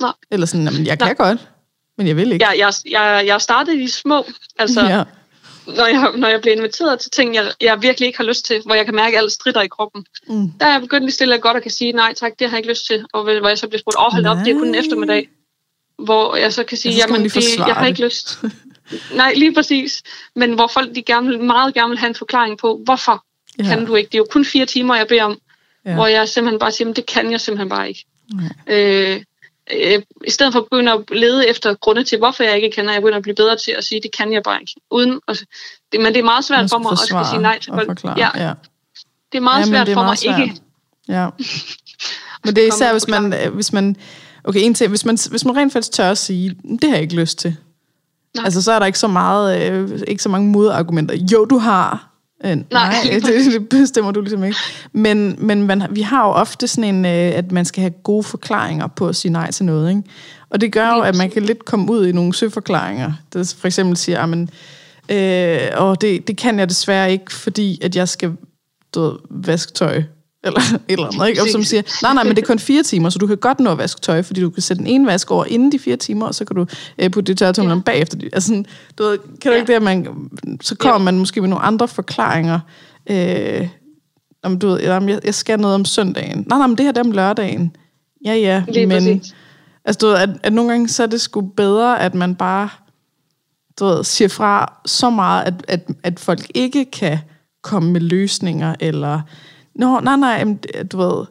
Speaker 2: Nej.
Speaker 1: Eller sådan, jamen, jeg kan Nej. godt, men jeg vil ikke.
Speaker 2: Ja, jeg, jeg, jeg startede i små, altså... Ja når jeg, når jeg bliver inviteret til ting, jeg, jeg virkelig ikke har lyst til, hvor jeg kan mærke, at alt strider i kroppen. Mm. Der er jeg begyndt lige stille og godt at kan sige, nej tak, det har jeg ikke lyst til. Og hvor jeg så bliver spurgt, åh, hold op, det er kun en eftermiddag. Hvor jeg så kan sige, jeg jamen, det, jeg har ikke lyst. nej, lige præcis. Men hvor folk de gerne, meget gerne vil have en forklaring på, hvorfor ja. kan du ikke? Det er jo kun fire timer, jeg beder om. Ja. Hvor jeg simpelthen bare siger, det kan jeg simpelthen bare ikke. Ja. Øh, øh, i stedet for at begynde at lede efter grunde til, hvorfor jeg ikke kender, jeg begynder at blive bedre til at sige, det kan jeg bare ikke. Uden, at, det, men det er meget svært for mig at skal sige nej til folk. Ja. ja. Det er meget ja, svært det er for meget mig svært. ikke.
Speaker 1: Ja. Men det er især, hvis man, hvis man, okay, en til, hvis man, hvis man rent faktisk tør at sige, det har jeg ikke lyst til. Nej. Altså, så er der ikke så meget, øh, ikke så mange modargumenter. Jo, du har, Øh, nej, nej det, det bestemmer du ligesom ikke. Men, men man, vi har jo ofte sådan en, øh, at man skal have gode forklaringer på at sige nej til noget. Ikke? Og det gør jo, at man kan lidt komme ud i nogle søforklaringer. Der for eksempel siger, at øh, det, det kan jeg desværre ikke, fordi at jeg skal du vaske tøj eller et eller andet, ikke? Og som siger, nej, nej, men det er kun fire timer, så du kan godt nå at vaske tøj, fordi du kan sætte den ene vask over inden de fire timer, og så kan du øh, putte det tørretumleren ja. bagefter. Altså, du ved, kan du ja. ikke det, at man, så kommer ja. man måske med nogle andre forklaringer, øh, om du ved, jamen, jeg, jeg skal noget om søndagen. Nej, nej, men det her det er om lørdagen. Ja, ja, Lige men præcis. altså, du ved, at, at nogle gange så er det sgu bedre, at man bare du ved, siger fra så meget, at, at, at folk ikke kan komme med løsninger, eller Nå, nej, nej, du ved,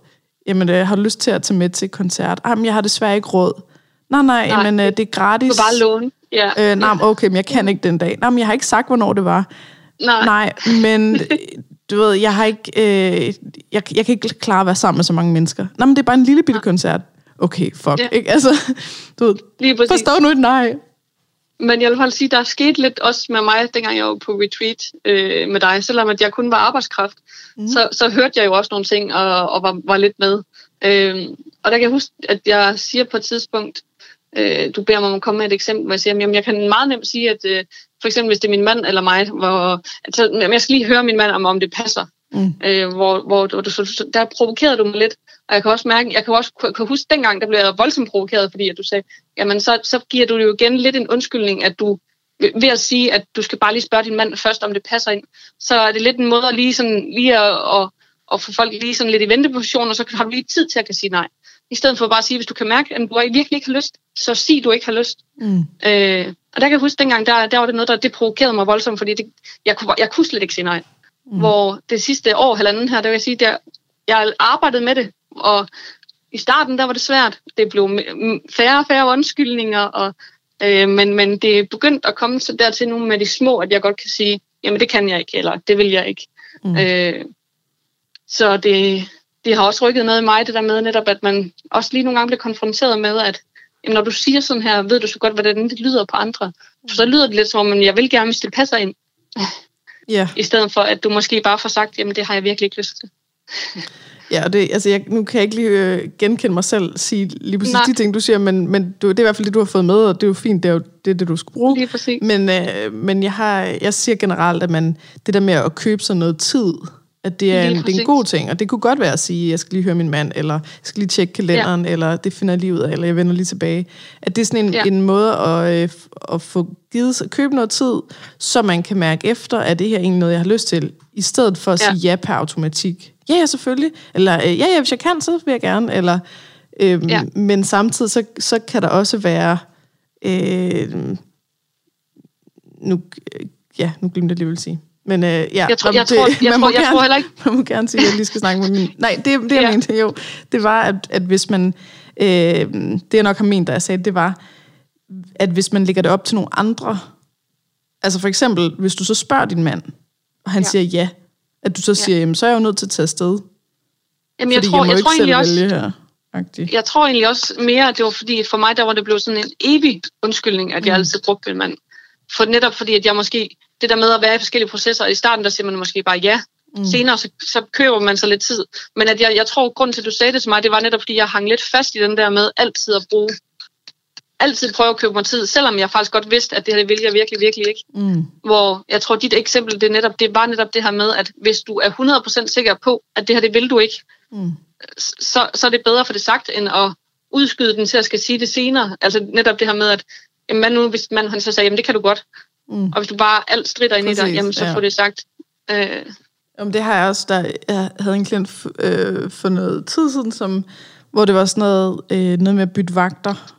Speaker 1: jamen, jeg har lyst til at tage med til koncert. Jamen, jeg har desværre ikke råd. Nej, nej, nej. jamen, øh, det er gratis.
Speaker 2: Du bare låne. Ja.
Speaker 1: Øh, nej, okay, men jeg kan ikke den dag. Nej, men jeg har ikke sagt, hvornår det var. Nej. Nej, men du ved, jeg har ikke, øh, jeg, jeg kan ikke klare at være sammen med så mange mennesker. Nej, men det er bare en lille bitte koncert. Okay, fuck, ja. ikke? Altså, du ved, Lige forstår nu et nej.
Speaker 2: Men jeg vil fald sige, der er sket lidt også med mig, dengang jeg var på retreat øh, med dig, selvom at jeg kun var arbejdskraft, mm. så, så hørte jeg jo også nogle ting og, og var, var lidt med. Øh, og der kan jeg huske, at jeg siger på et tidspunkt, øh, du beder mig om at komme med et eksempel, hvor jeg siger, jamen jeg kan meget nemt sige, at øh, for eksempel hvis det er min mand eller mig, hvor, altså, jeg skal lige høre min mand om, om det passer. Mm. Øh, hvor, hvor du, der provokerede du mig lidt, og jeg kan også mærke, jeg kan også kan huske dengang, der blev jeg voldsomt provokeret, fordi at du sagde, jamen så, så giver du jo igen lidt en undskyldning, at du ved at sige, at du skal bare lige spørge din mand først, om det passer ind, så er det lidt en måde at lige, sådan, lige at, at, at få folk lige sådan lidt i venteposition, og så har du lige tid til at kan sige nej. I stedet for bare at sige, hvis du kan mærke, at du virkelig ikke har lyst, så sig, du ikke har lyst. Mm. Øh, og der kan jeg huske, dengang, der, der var det noget, der det provokerede mig voldsomt, fordi det, jeg, kunne, jeg kunne slet ikke sige nej. Mm. Hvor det sidste år, halvanden her, der vil jeg sige, der, jeg arbejdede med det, og i starten, der var det svært. Det blev færre og færre undskyldninger, og, øh, men, men det er begyndt at komme så dertil nu med de små, at jeg godt kan sige, jamen det kan jeg ikke, eller det vil jeg ikke. Mm. Øh, så det, det har også rykket noget i mig, det der med netop, at man også lige nogle gange bliver konfronteret med, at jamen, når du siger sådan her, ved du så godt, hvordan det lyder på andre. For så lyder det lidt som om, jeg vil gerne, hvis det passer ind. Yeah. I stedet for, at du måske bare får sagt, jamen det har jeg virkelig ikke lyst til.
Speaker 1: Ja, og det, altså jeg, nu kan jeg ikke lige øh, genkende mig selv sige lige præcis Nej. de ting, du siger, men, men du, det er i hvert fald det, du har fået med, og det er jo fint, det er jo det, det du skal bruge.
Speaker 2: Lige præcis.
Speaker 1: Men, øh, men jeg, har, jeg siger generelt, at man, det der med at købe sig noget tid, at det er, en, det er en god ting, og det kunne godt være at sige, jeg skal lige høre min mand, eller jeg skal lige tjekke kalenderen, ja. eller det finder lige ud af, eller jeg vender lige tilbage. At det er sådan en, ja. en måde at, øh, at få givet, at købe noget tid, så man kan mærke efter, at det her egentlig noget, jeg har lyst til, i stedet for at ja. sige ja per automatik. Ja, ja, selvfølgelig. Eller øh, ja, ja, hvis jeg kan, så vil jeg gerne. Eller, øhm, ja. Men samtidig, så, så kan der også være... Øh, nu, ja, nu glemte jeg lige vil sige. Men øh, ja,
Speaker 2: jeg tror, jeg, det, tror, jeg, jeg, tror, jeg
Speaker 1: gerne,
Speaker 2: tror heller ikke...
Speaker 1: Man må gerne sige, at jeg lige skal snakke med min... Nej, det, det jeg ja. mente jo, det var, at, at hvis man... Øh, det jeg nok har ment, da jeg sagde det, var, at hvis man lægger det op til nogle andre... Altså for eksempel, hvis du så spørger din mand, og han ja. siger ja, at du så siger, ja. jamen så er jeg jo nødt til at tage afsted.
Speaker 2: Jamen jeg fordi tror, jeg, jeg tror egentlig også... Her. Agtig. Jeg tror egentlig også mere, at det var fordi, for mig der var det blevet sådan en evig undskyldning, at jeg mm. altid brugte min mand. For netop fordi, at jeg måske det der med at være i forskellige processer, i starten der siger man måske bare ja, mm. senere så, så køber man sig lidt tid. Men at jeg, jeg tror, grund til, at du sagde det til mig, det var netop, fordi jeg hang lidt fast i den der med altid at bruge altid prøve at købe mig tid, selvom jeg faktisk godt vidste, at det her det vil jeg virkelig, virkelig ikke. Mm. Hvor jeg tror, dit eksempel, det er, netop, det bare netop det her med, at hvis du er 100% sikker på, at det her det vil du ikke, mm. så, så er det bedre for det sagt, end at udskyde den til at skal sige det senere. Altså netop det her med, at jamen, nu, hvis man han så sagde, jamen det kan du godt. Mm. Og hvis du bare alt strider ind i dig, jamen så ja. får det sagt. Øh,
Speaker 1: Jamen, det har jeg også. Der, jeg havde en klient øh, for noget tid siden, som, hvor det var sådan noget, øh, noget med at bytte vagter.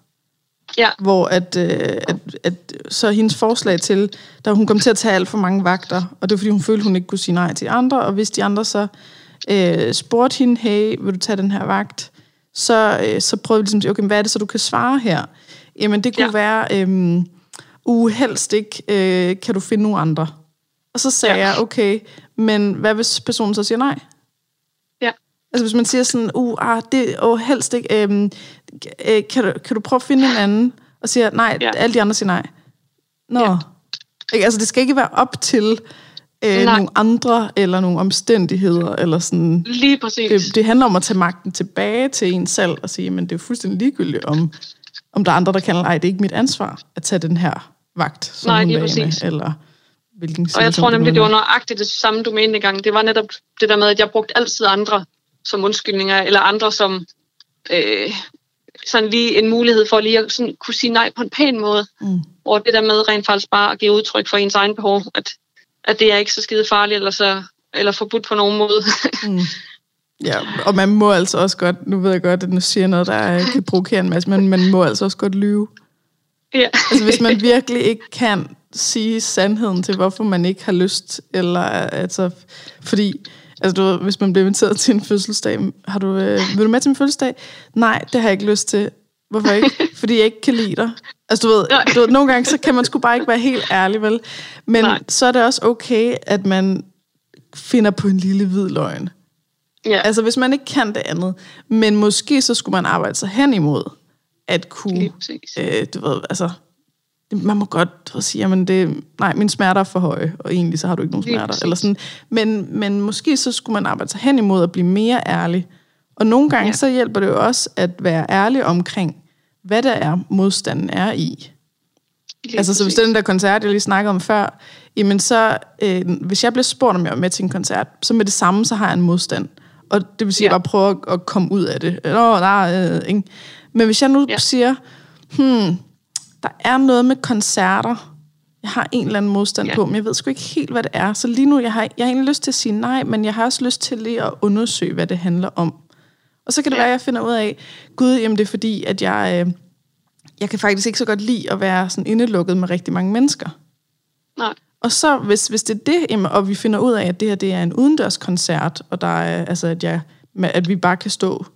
Speaker 2: Ja.
Speaker 1: Hvor at, øh, at, at, så hendes forslag til, da hun kom til at tage alt for mange vagter, og det var fordi hun følte, hun ikke kunne sige nej til andre, og hvis de andre så øh, spurgte hende, hey, vil du tage den her vagt? Så, øh, så prøvede vi ligesom okay, hvad er det så, du kan svare her? Jamen, det kunne ja. være, øh, uh, helst ikke, øh, kan du finde nogle andre? Og så sagde ja. jeg, okay, men hvad hvis personen så siger nej?
Speaker 2: Ja.
Speaker 1: Altså hvis man siger sådan, uh, ah, det er oh, helst ikke, øhm, øh, kan, du, kan du prøve at finde en anden? Og siger nej, ja. alle de andre siger nej. Nå. Ja. Ikke, altså det skal ikke være op til øh, nogle andre, eller nogle omstændigheder, eller sådan.
Speaker 2: Lige præcis.
Speaker 1: Det, det handler om at tage magten tilbage til en selv, og sige, men det er fuldstændig ligegyldigt, om, om der er andre, der kan, ej, det er ikke mit ansvar, at tage den her vagt, som Nej, lige med, eller
Speaker 2: hvilken Og jeg tror nemlig, det var nøjagtigt det samme, du mente gang. Det var netop det der med, at jeg brugte altid andre som undskyldninger, eller andre som øh, sådan lige en mulighed for lige at sådan, kunne sige nej på en pæn måde. Mm. Og det der med rent faktisk bare at give udtryk for ens egen behov, at, at det er ikke så skide farligt, eller, så, eller forbudt på nogen måde. mm.
Speaker 1: Ja, og man må altså også godt, nu ved jeg godt, at nu siger noget, der kan provokere en masse, men man må altså også godt lyve.
Speaker 2: Ja.
Speaker 1: altså hvis man virkelig ikke kan sige sandheden til, hvorfor man ikke har lyst, eller altså, fordi, altså du hvis man bliver inviteret til en fødselsdag, har du, øh, vil du med til min fødselsdag? Nej, det har jeg ikke lyst til. Hvorfor ikke? Fordi jeg ikke kan lide dig. Altså du ved, du ved, nogle gange så kan man sgu bare ikke være helt ærlig, vel? Men Nej. så er det også okay, at man finder på en lille hvid løgn. Ja. Altså hvis man ikke kan det andet. Men måske så skulle man arbejde sig hen imod, at kunne, øh, du ved, altså man må godt sige, jamen det, nej, mine smerter er for høje, og egentlig så har du ikke nogen smerter. Eller sådan. Men, men måske så skulle man arbejde sig hen imod at blive mere ærlig. Og nogle gange ja. så hjælper det jo også at være ærlig omkring, hvad der er, modstanden er i. Lige altså, så hvis det er den der koncert, jeg lige snakkede om før, jamen så, øh, hvis jeg bliver spurgt, om jeg er med til en koncert, så med det samme, så har jeg en modstand. Og det vil sige, ja. at jeg bare prøver at, at komme ud af det. Nå, nej, øh, ikke? Men hvis jeg nu ja. siger, hmm, der er noget med koncerter, jeg har en eller anden modstand ja. på, men jeg ved sgu ikke helt, hvad det er. Så lige nu, jeg har, jeg har egentlig lyst til at sige nej, men jeg har også lyst til lige at undersøge, hvad det handler om. Og så kan det ja. være, at jeg finder ud af, gud, jamen det er fordi, at jeg, øh, jeg kan faktisk ikke så godt lide at være sådan indelukket med rigtig mange mennesker.
Speaker 2: Nej.
Speaker 1: Og så, hvis, hvis det er det, jamen, og vi finder ud af, at det her det er en udendørskoncert, og der er, altså, at, jeg, at vi bare kan stå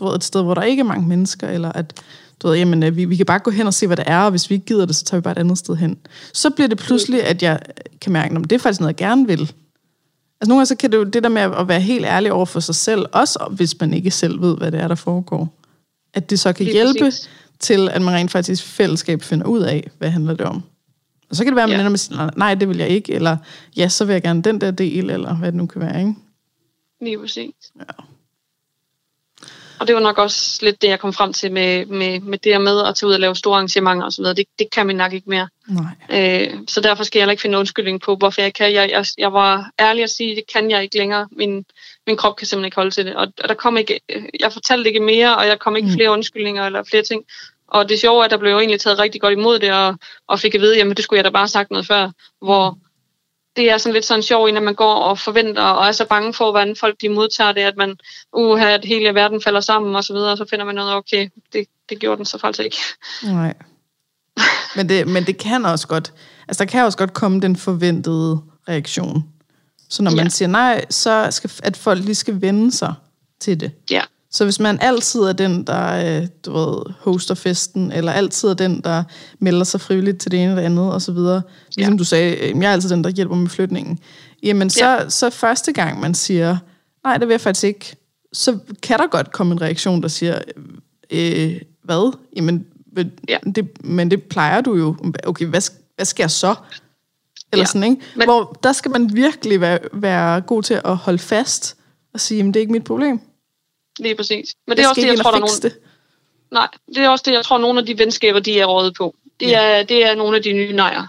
Speaker 1: du ved, et sted, hvor der ikke er mange mennesker, eller at du ved, jamen, øh, vi, vi kan bare gå hen og se, hvad det er, og hvis vi ikke gider det, så tager vi bare et andet sted hen. Så bliver det pludselig, at jeg kan mærke, at det er faktisk noget, jeg gerne vil. Altså nogle gange så kan det jo det der med at være helt ærlig over for sig selv, også hvis man ikke selv ved, hvad det er, der foregår. At det så kan det hjælpe præcis. til, at man rent faktisk fællesskab finder ud af, hvad handler det om. Og så kan det være, at man ja. ender med at sige, nej, det vil jeg ikke, eller ja, så vil jeg gerne den der del, eller hvad det nu kan være, ikke?
Speaker 2: Lige præcis. Ja. Og det var nok også lidt det, jeg kom frem til med, med, med det her med at tage ud og lave store arrangementer osv. Det, det kan man nok ikke mere.
Speaker 1: Nej.
Speaker 2: Øh, så derfor skal jeg heller ikke finde undskyldning på, hvorfor jeg kan. Jeg, jeg, jeg var ærlig at sige, det kan jeg ikke længere. Min, min krop kan simpelthen ikke holde til det. Og, og der kom ikke, jeg fortalte ikke mere, og jeg kom ikke mm. flere undskyldninger eller flere ting. Og det sjove er, at der blev jo egentlig taget rigtig godt imod det, og, og fik at vide, jamen det skulle jeg da bare have sagt noget før. Hvor det er sådan lidt sådan sjov, når man går og forventer og er så bange for, hvordan folk de modtager det, at man, uh, at hele verden falder sammen og så videre, og så finder man noget, okay, det, det gjorde den så faktisk ikke.
Speaker 1: Nej. Men det, men det kan også godt, altså der kan også godt komme den forventede reaktion. Så når man ja. siger nej, så skal, at folk lige skal vende sig til det.
Speaker 2: Ja.
Speaker 1: Så hvis man altid er den, der øh, du ved, hoster festen, eller altid er den, der melder sig frivilligt til det ene eller andet, og så videre, ligesom ja. du sagde, øh, jeg er altid den, der hjælper med flytningen, jamen så, ja. så første gang man siger, nej, det vil jeg faktisk ikke, så kan der godt komme en reaktion, der siger, øh, hvad? Jamen, ja. det, men det plejer du jo. Okay, hvad, hvad skal jeg så? Eller ja. sådan, ikke? Men, Hvor der skal man virkelig være, være god til at holde fast og sige, jamen det er ikke mit problem.
Speaker 2: Lige præcis. Men det er også det, jeg tror, der er nogen... Det. nej. Det er også det, jeg tror, nogle af de venskaber, de er rådet på. Det, ja. er, det er nogle af de nye nejer.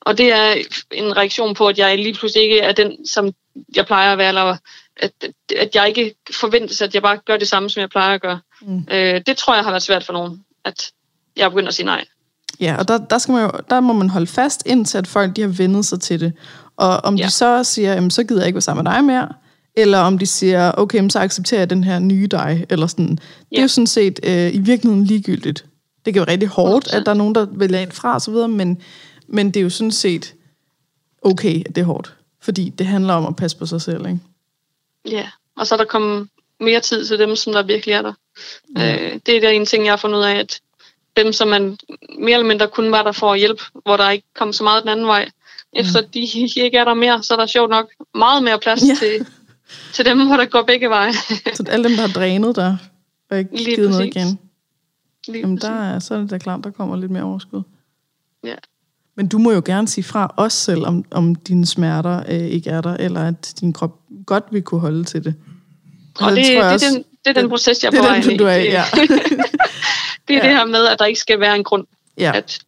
Speaker 2: Og det er en reaktion på, at jeg lige pludselig ikke er den, som jeg plejer at være, eller at, at jeg ikke forventes, at jeg bare gør det samme, som jeg plejer at gøre. Mm. Øh, det tror jeg har været svært for nogen, at jeg begynder at sige nej.
Speaker 1: Ja, og der, der, skal man jo, der må man holde fast, indtil at folk de har vendet sig til det. Og om ja. de så siger, jamen, så gider jeg ikke være sammen med dig mere, eller om de siger, okay, så accepterer jeg den her nye dig, eller sådan. Det ja. er jo sådan set øh, i virkeligheden ligegyldigt. Det kan jo rigtig hårdt, at der er nogen, der vælger ind fra osv., men, men det er jo sådan set okay, at det er hårdt. Fordi det handler om at passe på sig selv, ikke?
Speaker 2: Ja, og så er der kommet mere tid til dem, som der virkelig er der. Ja. Øh, det er der en ting, jeg har fundet ud af, at dem, som man mere eller mindre kun var der for at hjælpe, hvor der ikke kom så meget den anden vej, efter mm. de ikke er der mere, så er der sjovt nok meget mere plads ja. til, til dem, hvor der går begge veje.
Speaker 1: så alle dem, der har drænet dig, og ikke Lige givet noget igen. Lige Jamen, der er, så er det da klart, der kommer lidt mere overskud.
Speaker 2: Ja.
Speaker 1: Men du må jo gerne sige fra os selv, om, om dine smerter øh, ikke er der, eller at din krop godt vil kunne holde til det.
Speaker 2: Og, og det, det, også, det, er den, det er den proces, jeg er på vej
Speaker 1: ind i. Du er, ja.
Speaker 2: det er ja. det her med, at der ikke skal være en grund. Ja. At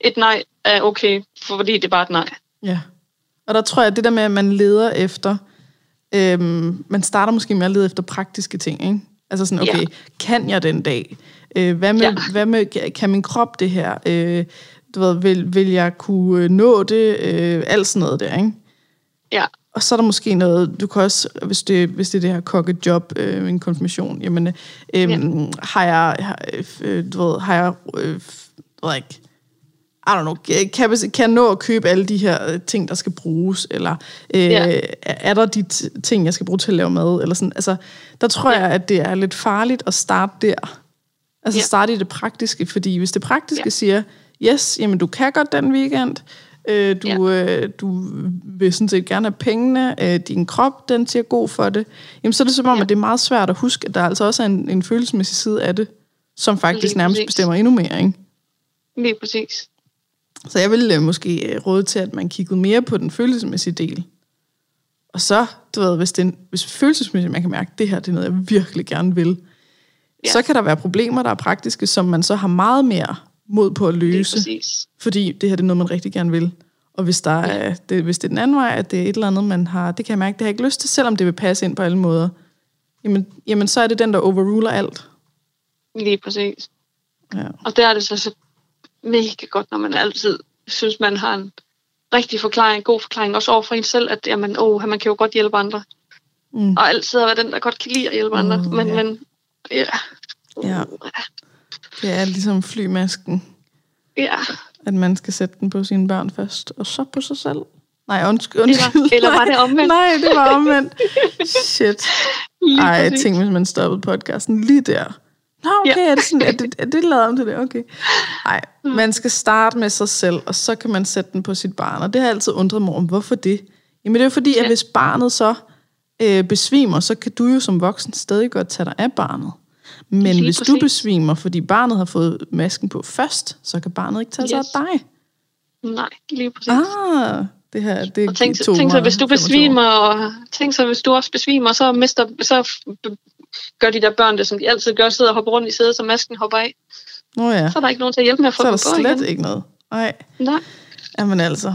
Speaker 2: et nej er okay, fordi det er bare et nej.
Speaker 1: Ja. Og der tror jeg, at det der med, at man leder efter, øhm, man starter måske med at lede efter praktiske ting, ikke? Altså sådan, okay, ja. kan jeg den dag? Øh, hvad, med, ja. hvad med, kan min krop det her? Øh, du ved, vil, vil jeg kunne nå det? Øh, alt sådan noget der, ikke?
Speaker 2: Ja.
Speaker 1: Og så er der måske noget, du kan også, hvis det, hvis det er det her kokkejob, øh, en konfirmation, jamen, øh, ja. har jeg, har, øh, du ved, har jeg, øh, ved ikke, I don't know, kan, kan nå at købe alle de her øh, ting, der skal bruges, eller øh, ja. er der de ting, jeg skal bruge til at lave mad, eller sådan, altså, der tror ja. jeg, at det er lidt farligt at starte der. Altså ja. starte i det praktiske, fordi hvis det praktiske ja. siger, yes, jamen du kan godt den weekend, Øh, du, ja. øh, du vil sådan set gerne have pengene, øh, din krop, den siger god for det. Jamen, så er det som om, ja. at det er meget svært at huske, at der altså også er en, en følelsesmæssig side af det, som faktisk Lige nærmest præcis. bestemmer endnu mere, ikke?
Speaker 2: Lige præcis.
Speaker 1: Så jeg vil øh, måske øh, råde til, at man kiggede mere på den følelsesmæssige del. Og så, du ved, hvis, det, hvis følelsesmæssigt man kan mærke, at det her det er noget, jeg virkelig gerne vil, ja. så kan der være problemer, der er praktiske, som man så har meget mere mod på at løse. Det fordi det her det er noget, man rigtig gerne vil. Og hvis, der er, det, hvis det er den anden vej, at det er et eller andet, man har, det kan jeg mærke, det har jeg ikke lyst til, selvom det vil passe ind på alle måder, jamen, jamen så er det den, der overruler alt.
Speaker 2: Lige præcis. Ja. Og der er det så, så mega godt, når man altid synes, man har en rigtig forklaring, en god forklaring, også over for en selv, at jamen, åh, man kan jo godt hjælpe andre. Mm. Og altid at være den, der godt kan lide at hjælpe andre. Mm, men, ja. men ja.
Speaker 1: ja. Det er ligesom flymasken.
Speaker 2: Ja.
Speaker 1: At man skal sætte den på sine børn først, og så på sig selv. Nej, undskyld. undskyld.
Speaker 2: Eller, eller var det omvendt?
Speaker 1: Nej, det var omvendt. Shit. Ej, jeg tænkte, hvis man stoppede podcasten lige der. Nå, okay, ja. er, det sådan, er, det, er det lavet om til det? Okay. Nej, mm. man skal starte med sig selv, og så kan man sætte den på sit barn. Og det har altid undret mig om, hvorfor det? Jamen det er jo fordi, ja. at hvis barnet så øh, besvimer, så kan du jo som voksen stadig godt tage dig af barnet. Men hvis præcis. du besvimer, fordi barnet har fået masken på først, så kan barnet ikke tage yes. sig af dig.
Speaker 2: Nej, lige præcis.
Speaker 1: Ah, det her, det
Speaker 2: og tænk, tænk så, hvis du besvimer, og tænk så, hvis du også besvimer, så, mister, så gør de der børn det, som de altid gør, sidder og hopper rundt i sædet, så masken hopper af.
Speaker 1: Nå ja.
Speaker 2: Så er der ikke nogen til at hjælpe med at få
Speaker 1: Så er der slet igen. ikke noget. Nej.
Speaker 2: Nej.
Speaker 1: Jamen altså,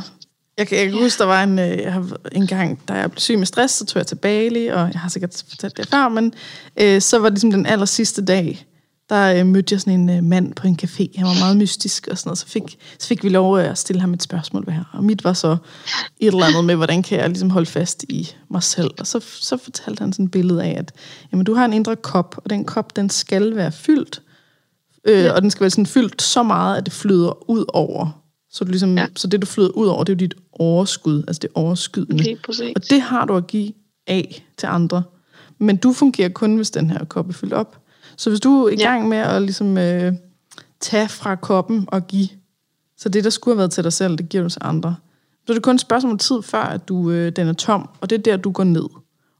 Speaker 1: jeg kan, jeg kan huske, der var en, øh, jeg har, en gang, da jeg blev syg med stress, så tog jeg til Bali, og jeg har sikkert fortalt det før, men øh, så var det ligesom den aller sidste dag, der øh, mødte jeg sådan en øh, mand på en café. Han var meget mystisk og sådan noget. Så fik, så fik vi lov at stille ham et spørgsmål ved her. Og mit var så et eller andet med, hvordan kan jeg ligesom holde fast i mig selv. Og så, så fortalte han sådan et billede af, at jamen, du har en indre kop, og den kop, den skal være fyldt. Øh, ja. Og den skal være sådan fyldt så meget, at det flyder ud over så, du ligesom, ja. så det, du flyder ud over, det er jo dit overskud, altså det overskydende.
Speaker 2: Okay,
Speaker 1: og det har du at give af til andre. Men du fungerer kun, hvis den her kop er fyldt op. Så hvis du er i gang med at ligesom, øh, tage fra koppen og give, så det, der skulle have været til dig selv, det giver du til andre. Så det er kun et spørgsmål om tid, før at du, øh, den er tom, og det er der, du går ned.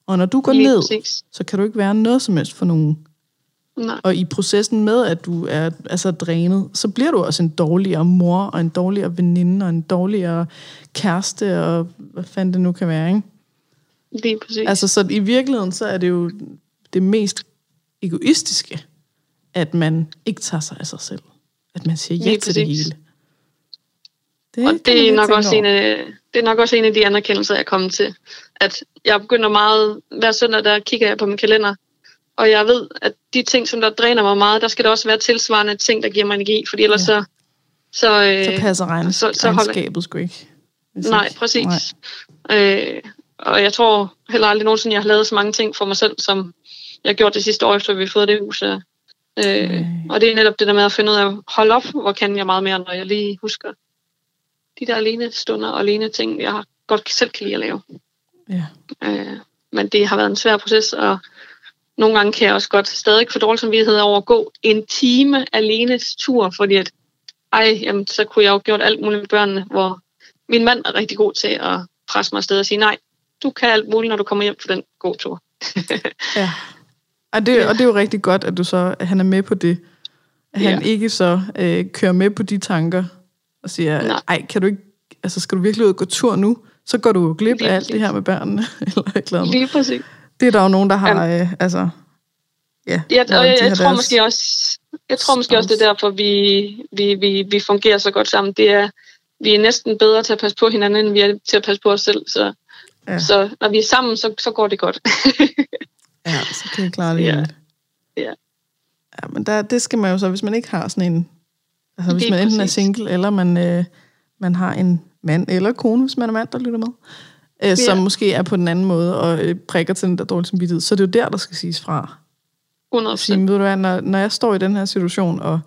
Speaker 1: Og når du går Lige ned, præcis. så kan du ikke være noget som helst for nogen.
Speaker 2: Nej.
Speaker 1: Og i processen med, at du er altså, drænet, så bliver du også en dårligere mor, og en dårligere veninde, og en dårligere kæreste, og hvad fanden det nu kan være, ikke?
Speaker 2: Lige præcis.
Speaker 1: Altså, så i virkeligheden, så er det jo det mest egoistiske, at man ikke tager sig af sig selv. At man siger ja til det hele.
Speaker 2: Det og det er, nok også en af, det er nok også en af de anerkendelser, jeg er kommet til. At jeg begynder meget, hver søndag, der kigger jeg på min kalender, og jeg ved, at de ting, som der dræner mig meget, der skal der også være tilsvarende ting, der giver mig energi, fordi ellers ja. så...
Speaker 1: Så, øh, så passer regn, så, så regnskabet sgu ikke.
Speaker 2: Nej, præcis. Nej. Øh, og jeg tror heller aldrig nogensinde, jeg har lavet så mange ting for mig selv, som jeg gjort det sidste år, efter vi har fået det hus. Øh, mm. Og det er netop det der med at finde ud af, hold op, hvor kan jeg meget mere, når jeg lige husker de der alene stunder og alene ting, jeg godt selv kan lide at lave.
Speaker 1: Ja.
Speaker 2: Øh, men det har været en svær proces, og nogle gange kan jeg også godt stadig få dårlig samvittighed over at gå en time alene tur, fordi at, ej, jamen, så kunne jeg jo gjort alt muligt med børnene, hvor min mand er rigtig god til at presse mig afsted og sige, nej, du kan alt muligt, når du kommer hjem fra den gåtur.
Speaker 1: ja. Og det, og det er jo rigtig godt, at du så at han er med på det. At han ja. ikke så øh, kører med på de tanker og siger, Nej. ej, kan du ikke, altså skal du virkelig ud og gå tur nu? Så går du jo glip Lige af alt det her med børnene. eller et eller andet.
Speaker 2: Lige præcis.
Speaker 1: Det er der jo nogen, der har, øh, altså,
Speaker 2: ja. ja og jeg, jeg tror måske også, jeg tror måske også, det er derfor, vi, vi, vi, vi fungerer så godt sammen. Det er, vi er næsten bedre til at passe på hinanden, end vi er til at passe på os selv. Så, ja. så når vi er sammen, så, så går det godt.
Speaker 1: ja, så kan I klare det. Ja.
Speaker 2: ja.
Speaker 1: Ja, men der, det skal man jo så, hvis man ikke har sådan en... Altså hvis man enten præcis. er single, eller man, øh, man har en mand eller kone, hvis man er mand, der lytter med, øh, ja. som måske er på den anden måde og øh, prikker til den der dårlige samvittighed, så det er jo der, der skal siges fra.
Speaker 2: 100%. Sige,
Speaker 1: ved du hvad, når, når jeg står i den her situation, og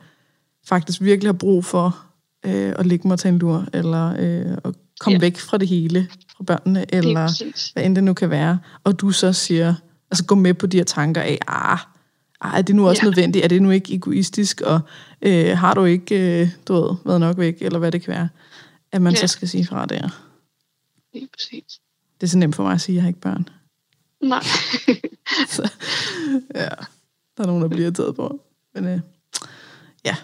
Speaker 1: faktisk virkelig har brug for øh, at ligge mig til en lur, eller øh, at komme ja. væk fra det hele, fra børnene, eller hvad end det nu kan være, og du så siger, altså gå med på de her tanker af, ah, ah er det nu også ja. nødvendigt? Er det nu ikke egoistisk? Og øh, har du ikke, øh, du ved, været nok væk, eller hvad det kan være? At man ja. så skal sige fra der.
Speaker 2: Lige præcis.
Speaker 1: Det er så nemt for mig at sige, at jeg har ikke børn.
Speaker 2: Nej.
Speaker 1: så, ja, der er nogen, der bliver irriteret på. Men øh, ja,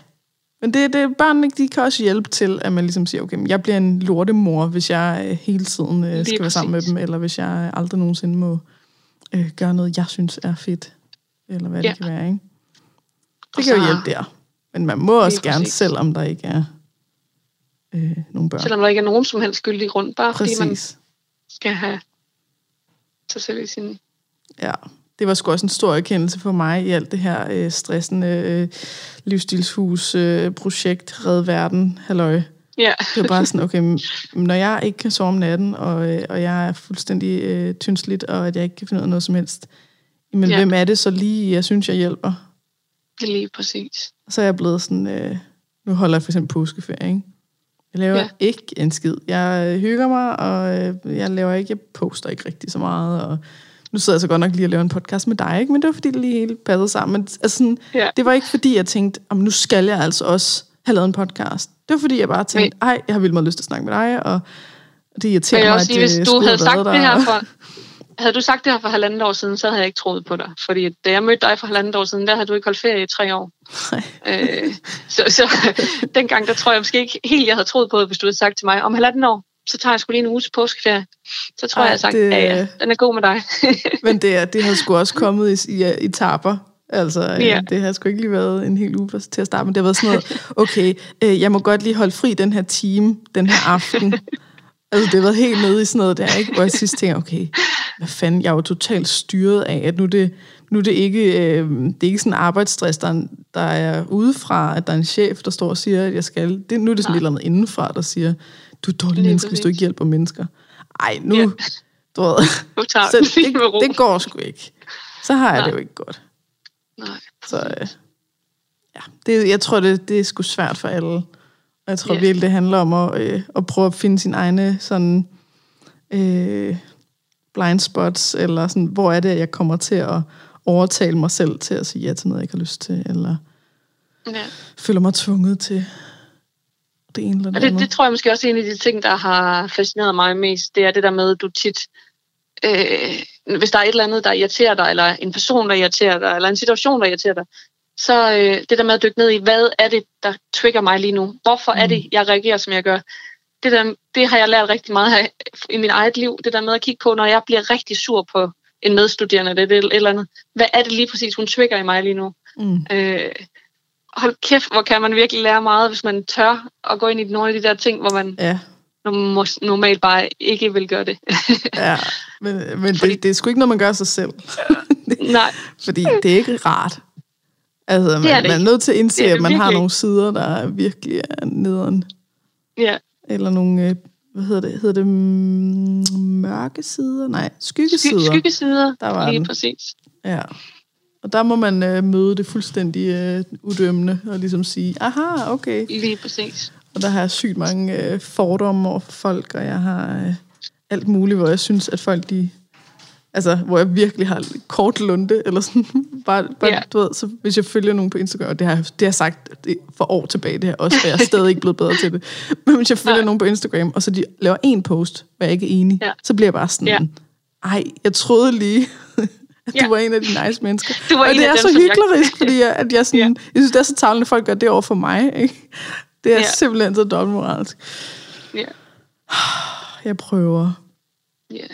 Speaker 1: men det, det, børnene de kan også hjælpe til, at man ligesom siger, okay, jeg bliver en lortemor, hvis jeg øh, hele tiden øh, skal være sammen med dem, eller hvis jeg aldrig nogensinde må øh, gøre noget, jeg synes er fedt, eller hvad ja. det kan være, ikke? Det kan jo hjælpe der. Men man må også gerne, præcis. selvom der ikke er øh, nogen børn.
Speaker 2: Selvom der ikke er nogen som helst skyldig grund, bare præcis. fordi man skal have sig selv i sin...
Speaker 1: Ja, det var sgu også en stor erkendelse for mig i alt det her øh, stressende øh, livsstilshus-projekt, øh, Red Verden, halløj.
Speaker 2: Ja.
Speaker 1: det var bare sådan, okay, når jeg ikke kan sove om natten, og, øh, og jeg er fuldstændig øh, tyndsligt, og at jeg ikke kan finde ud af noget som helst, men ja. hvem er det så lige, jeg synes, jeg hjælper?
Speaker 2: Det er lige præcis.
Speaker 1: Så er jeg blevet sådan, øh, nu holder jeg for eksempel påskeferie, ikke? Jeg laver ja. ikke en skid. Jeg øh, hygger mig, og øh, jeg laver ikke, jeg poster ikke rigtig så meget, og nu sidder jeg så godt nok lige og laver en podcast med dig, ikke? men det var fordi, det lige helt passede sammen. Men, altså, sådan, ja. Det var ikke fordi, jeg tænkte, om nu skal jeg altså også have lavet en podcast. Det var fordi, jeg bare tænkte, ej, jeg har vildt meget lyst til at snakke med dig, og det irriterer mig,
Speaker 2: at hvis du havde sagt det her for, havde du sagt det her for halvandet år siden, så havde jeg ikke troet på dig. Fordi da jeg mødte dig for halvandet år siden, der havde du ikke holdt ferie i tre år. Øh, så, så dengang, der tror jeg måske ikke helt, jeg havde troet på, hvis du havde sagt til mig, om halvandet år, så tager jeg sgu lige en uges påskeferie. Så tror Ej, jeg, jeg sagt, det... ja, ja, den er god med dig.
Speaker 1: men det, er, det har sgu også kommet i, i, i taper. Altså, ja. det har sgu ikke lige været en hel uge til at starte, men det har været sådan noget, okay, øh, jeg må godt lige holde fri den her time, den her aften. altså, det har været helt nede i sådan noget der, ikke? Hvor jeg sidst tænker, okay, hvad fanden, jeg er jo totalt styret af, at nu det, nu det ikke, øh, det er ikke sådan arbejdsstress, der, der er udefra, at der er en chef, der står og siger, at jeg skal. Det, nu er det sådan Nej. et eller andet indenfra, der siger, du er et dårligt menneske, hvis du ikke hjælper mennesker. Ej, nu, ja. du ved, så det, det går sgu ikke. Så har jeg Nej. det jo ikke godt.
Speaker 2: Nej.
Speaker 1: Så øh, ja, det, jeg tror, det, det er sgu svært for alle. Og jeg tror yeah. virkelig, det handler om at, øh, at prøve at finde sin egne sådan, øh, blind spots, eller sådan, hvor er det, jeg kommer til at overtale mig selv til at sige ja til noget, jeg ikke har lyst til, eller ja. føler mig tvunget til det ene eller det,
Speaker 2: det, det tror jeg måske også er en af de ting, der har fascineret mig mest. Det er det der med, at du tit, øh, hvis der er et eller andet, der irriterer dig, eller en person, der irriterer dig, eller en situation, der irriterer dig, så øh, det der med at dykke ned i, hvad er det, der trigger mig lige nu? Hvorfor mm. er det, jeg reagerer, som jeg gør? Det, der, det har jeg lært rigtig meget af i mit eget liv. Det der med at kigge på, når jeg bliver rigtig sur på en medstuderende eller et, et eller andet. Hvad er det lige præcis, hun trigger i mig lige nu? Mm. Øh, hold kæft, hvor kan man virkelig lære meget, hvis man tør at gå ind i nogle af de der ting, hvor man ja. Normalt bare ikke vil gøre det.
Speaker 1: ja, men, men Fordi, det, det er sgu ikke noget, man gør sig selv.
Speaker 2: Nej.
Speaker 1: Fordi det er ikke rart. Altså, man, det er, det man er nødt til at indse, at man har nogle sider, der virkelig er nederen.
Speaker 2: Ja.
Speaker 1: Eller nogle, øh, hvad hedder det, hedder det mørke sider? Nej, skyggesider. Sky,
Speaker 2: skyggesider, der var lige den. præcis.
Speaker 1: Ja. Og der må man øh, møde det fuldstændig øh, udømmende og ligesom sige, aha, okay.
Speaker 2: Lige præcis.
Speaker 1: Og der har jeg sygt mange øh, fordomme over for folk, og jeg har øh, alt muligt, hvor jeg synes, at folk de Altså, hvor jeg virkelig har kort lunde, eller sådan, bare, bare yeah. du ved, så hvis jeg følger nogen på Instagram, og det har, det har jeg sagt for år tilbage, det her også, og jeg er stadig ikke blevet bedre til det, men hvis jeg følger Nej. nogen på Instagram, og så de laver en post, hvor jeg ikke er enig, yeah. så bliver jeg bare sådan, yeah. ej, jeg troede lige, at du ja. var en af de nice mennesker.
Speaker 2: Du var
Speaker 1: og
Speaker 2: det
Speaker 1: er
Speaker 2: dem,
Speaker 1: så hyklerisk, jeg... fordi jeg, at jeg, sådan, ja. jeg synes, det er så talende, at folk gør det over for mig. Ikke? Det er ja. simpelthen så dobbeltmoralsk.
Speaker 2: Ja.
Speaker 1: Jeg prøver.
Speaker 2: Ja.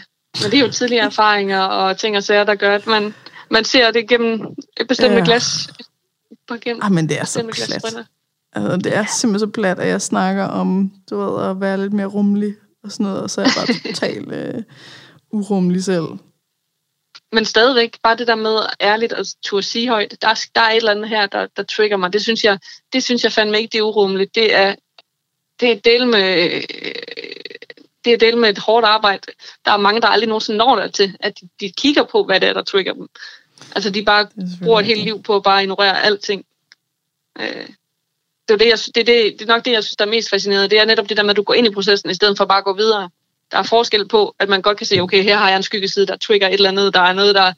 Speaker 2: Men det er jo tidligere erfaringer og ting og sager, der gør, at man, man ser det gennem et bestemt ja. glas.
Speaker 1: Gennem ah, men det er så plat. Altså, det er simpelthen så plat, at jeg snakker om, du ved, at være lidt mere rummelig og sådan noget, og så er jeg bare totalt uh, urummelig selv.
Speaker 2: Men stadigvæk, bare det der med ærligt at turde sige højt, der, der er et eller andet her, der, der trigger mig. Det synes jeg, det synes jeg fandme ikke, det er urummeligt. Det er, det er del med det er del med et hårdt arbejde. Der er mange, der aldrig nogensinde når der til, at de, de kigger på, hvad det er, der trigger dem. Altså, de bare bruger et helt liv på at bare ignorere alting. Øh, det, er det, jeg, det, er det, det er nok det, jeg synes, der er mest fascinerende. Det er netop det der med, at du går ind i processen, i stedet for bare at gå videre. Der er forskel på, at man godt kan se, okay, her har jeg en skyggeside, der trigger et eller andet, der er noget, der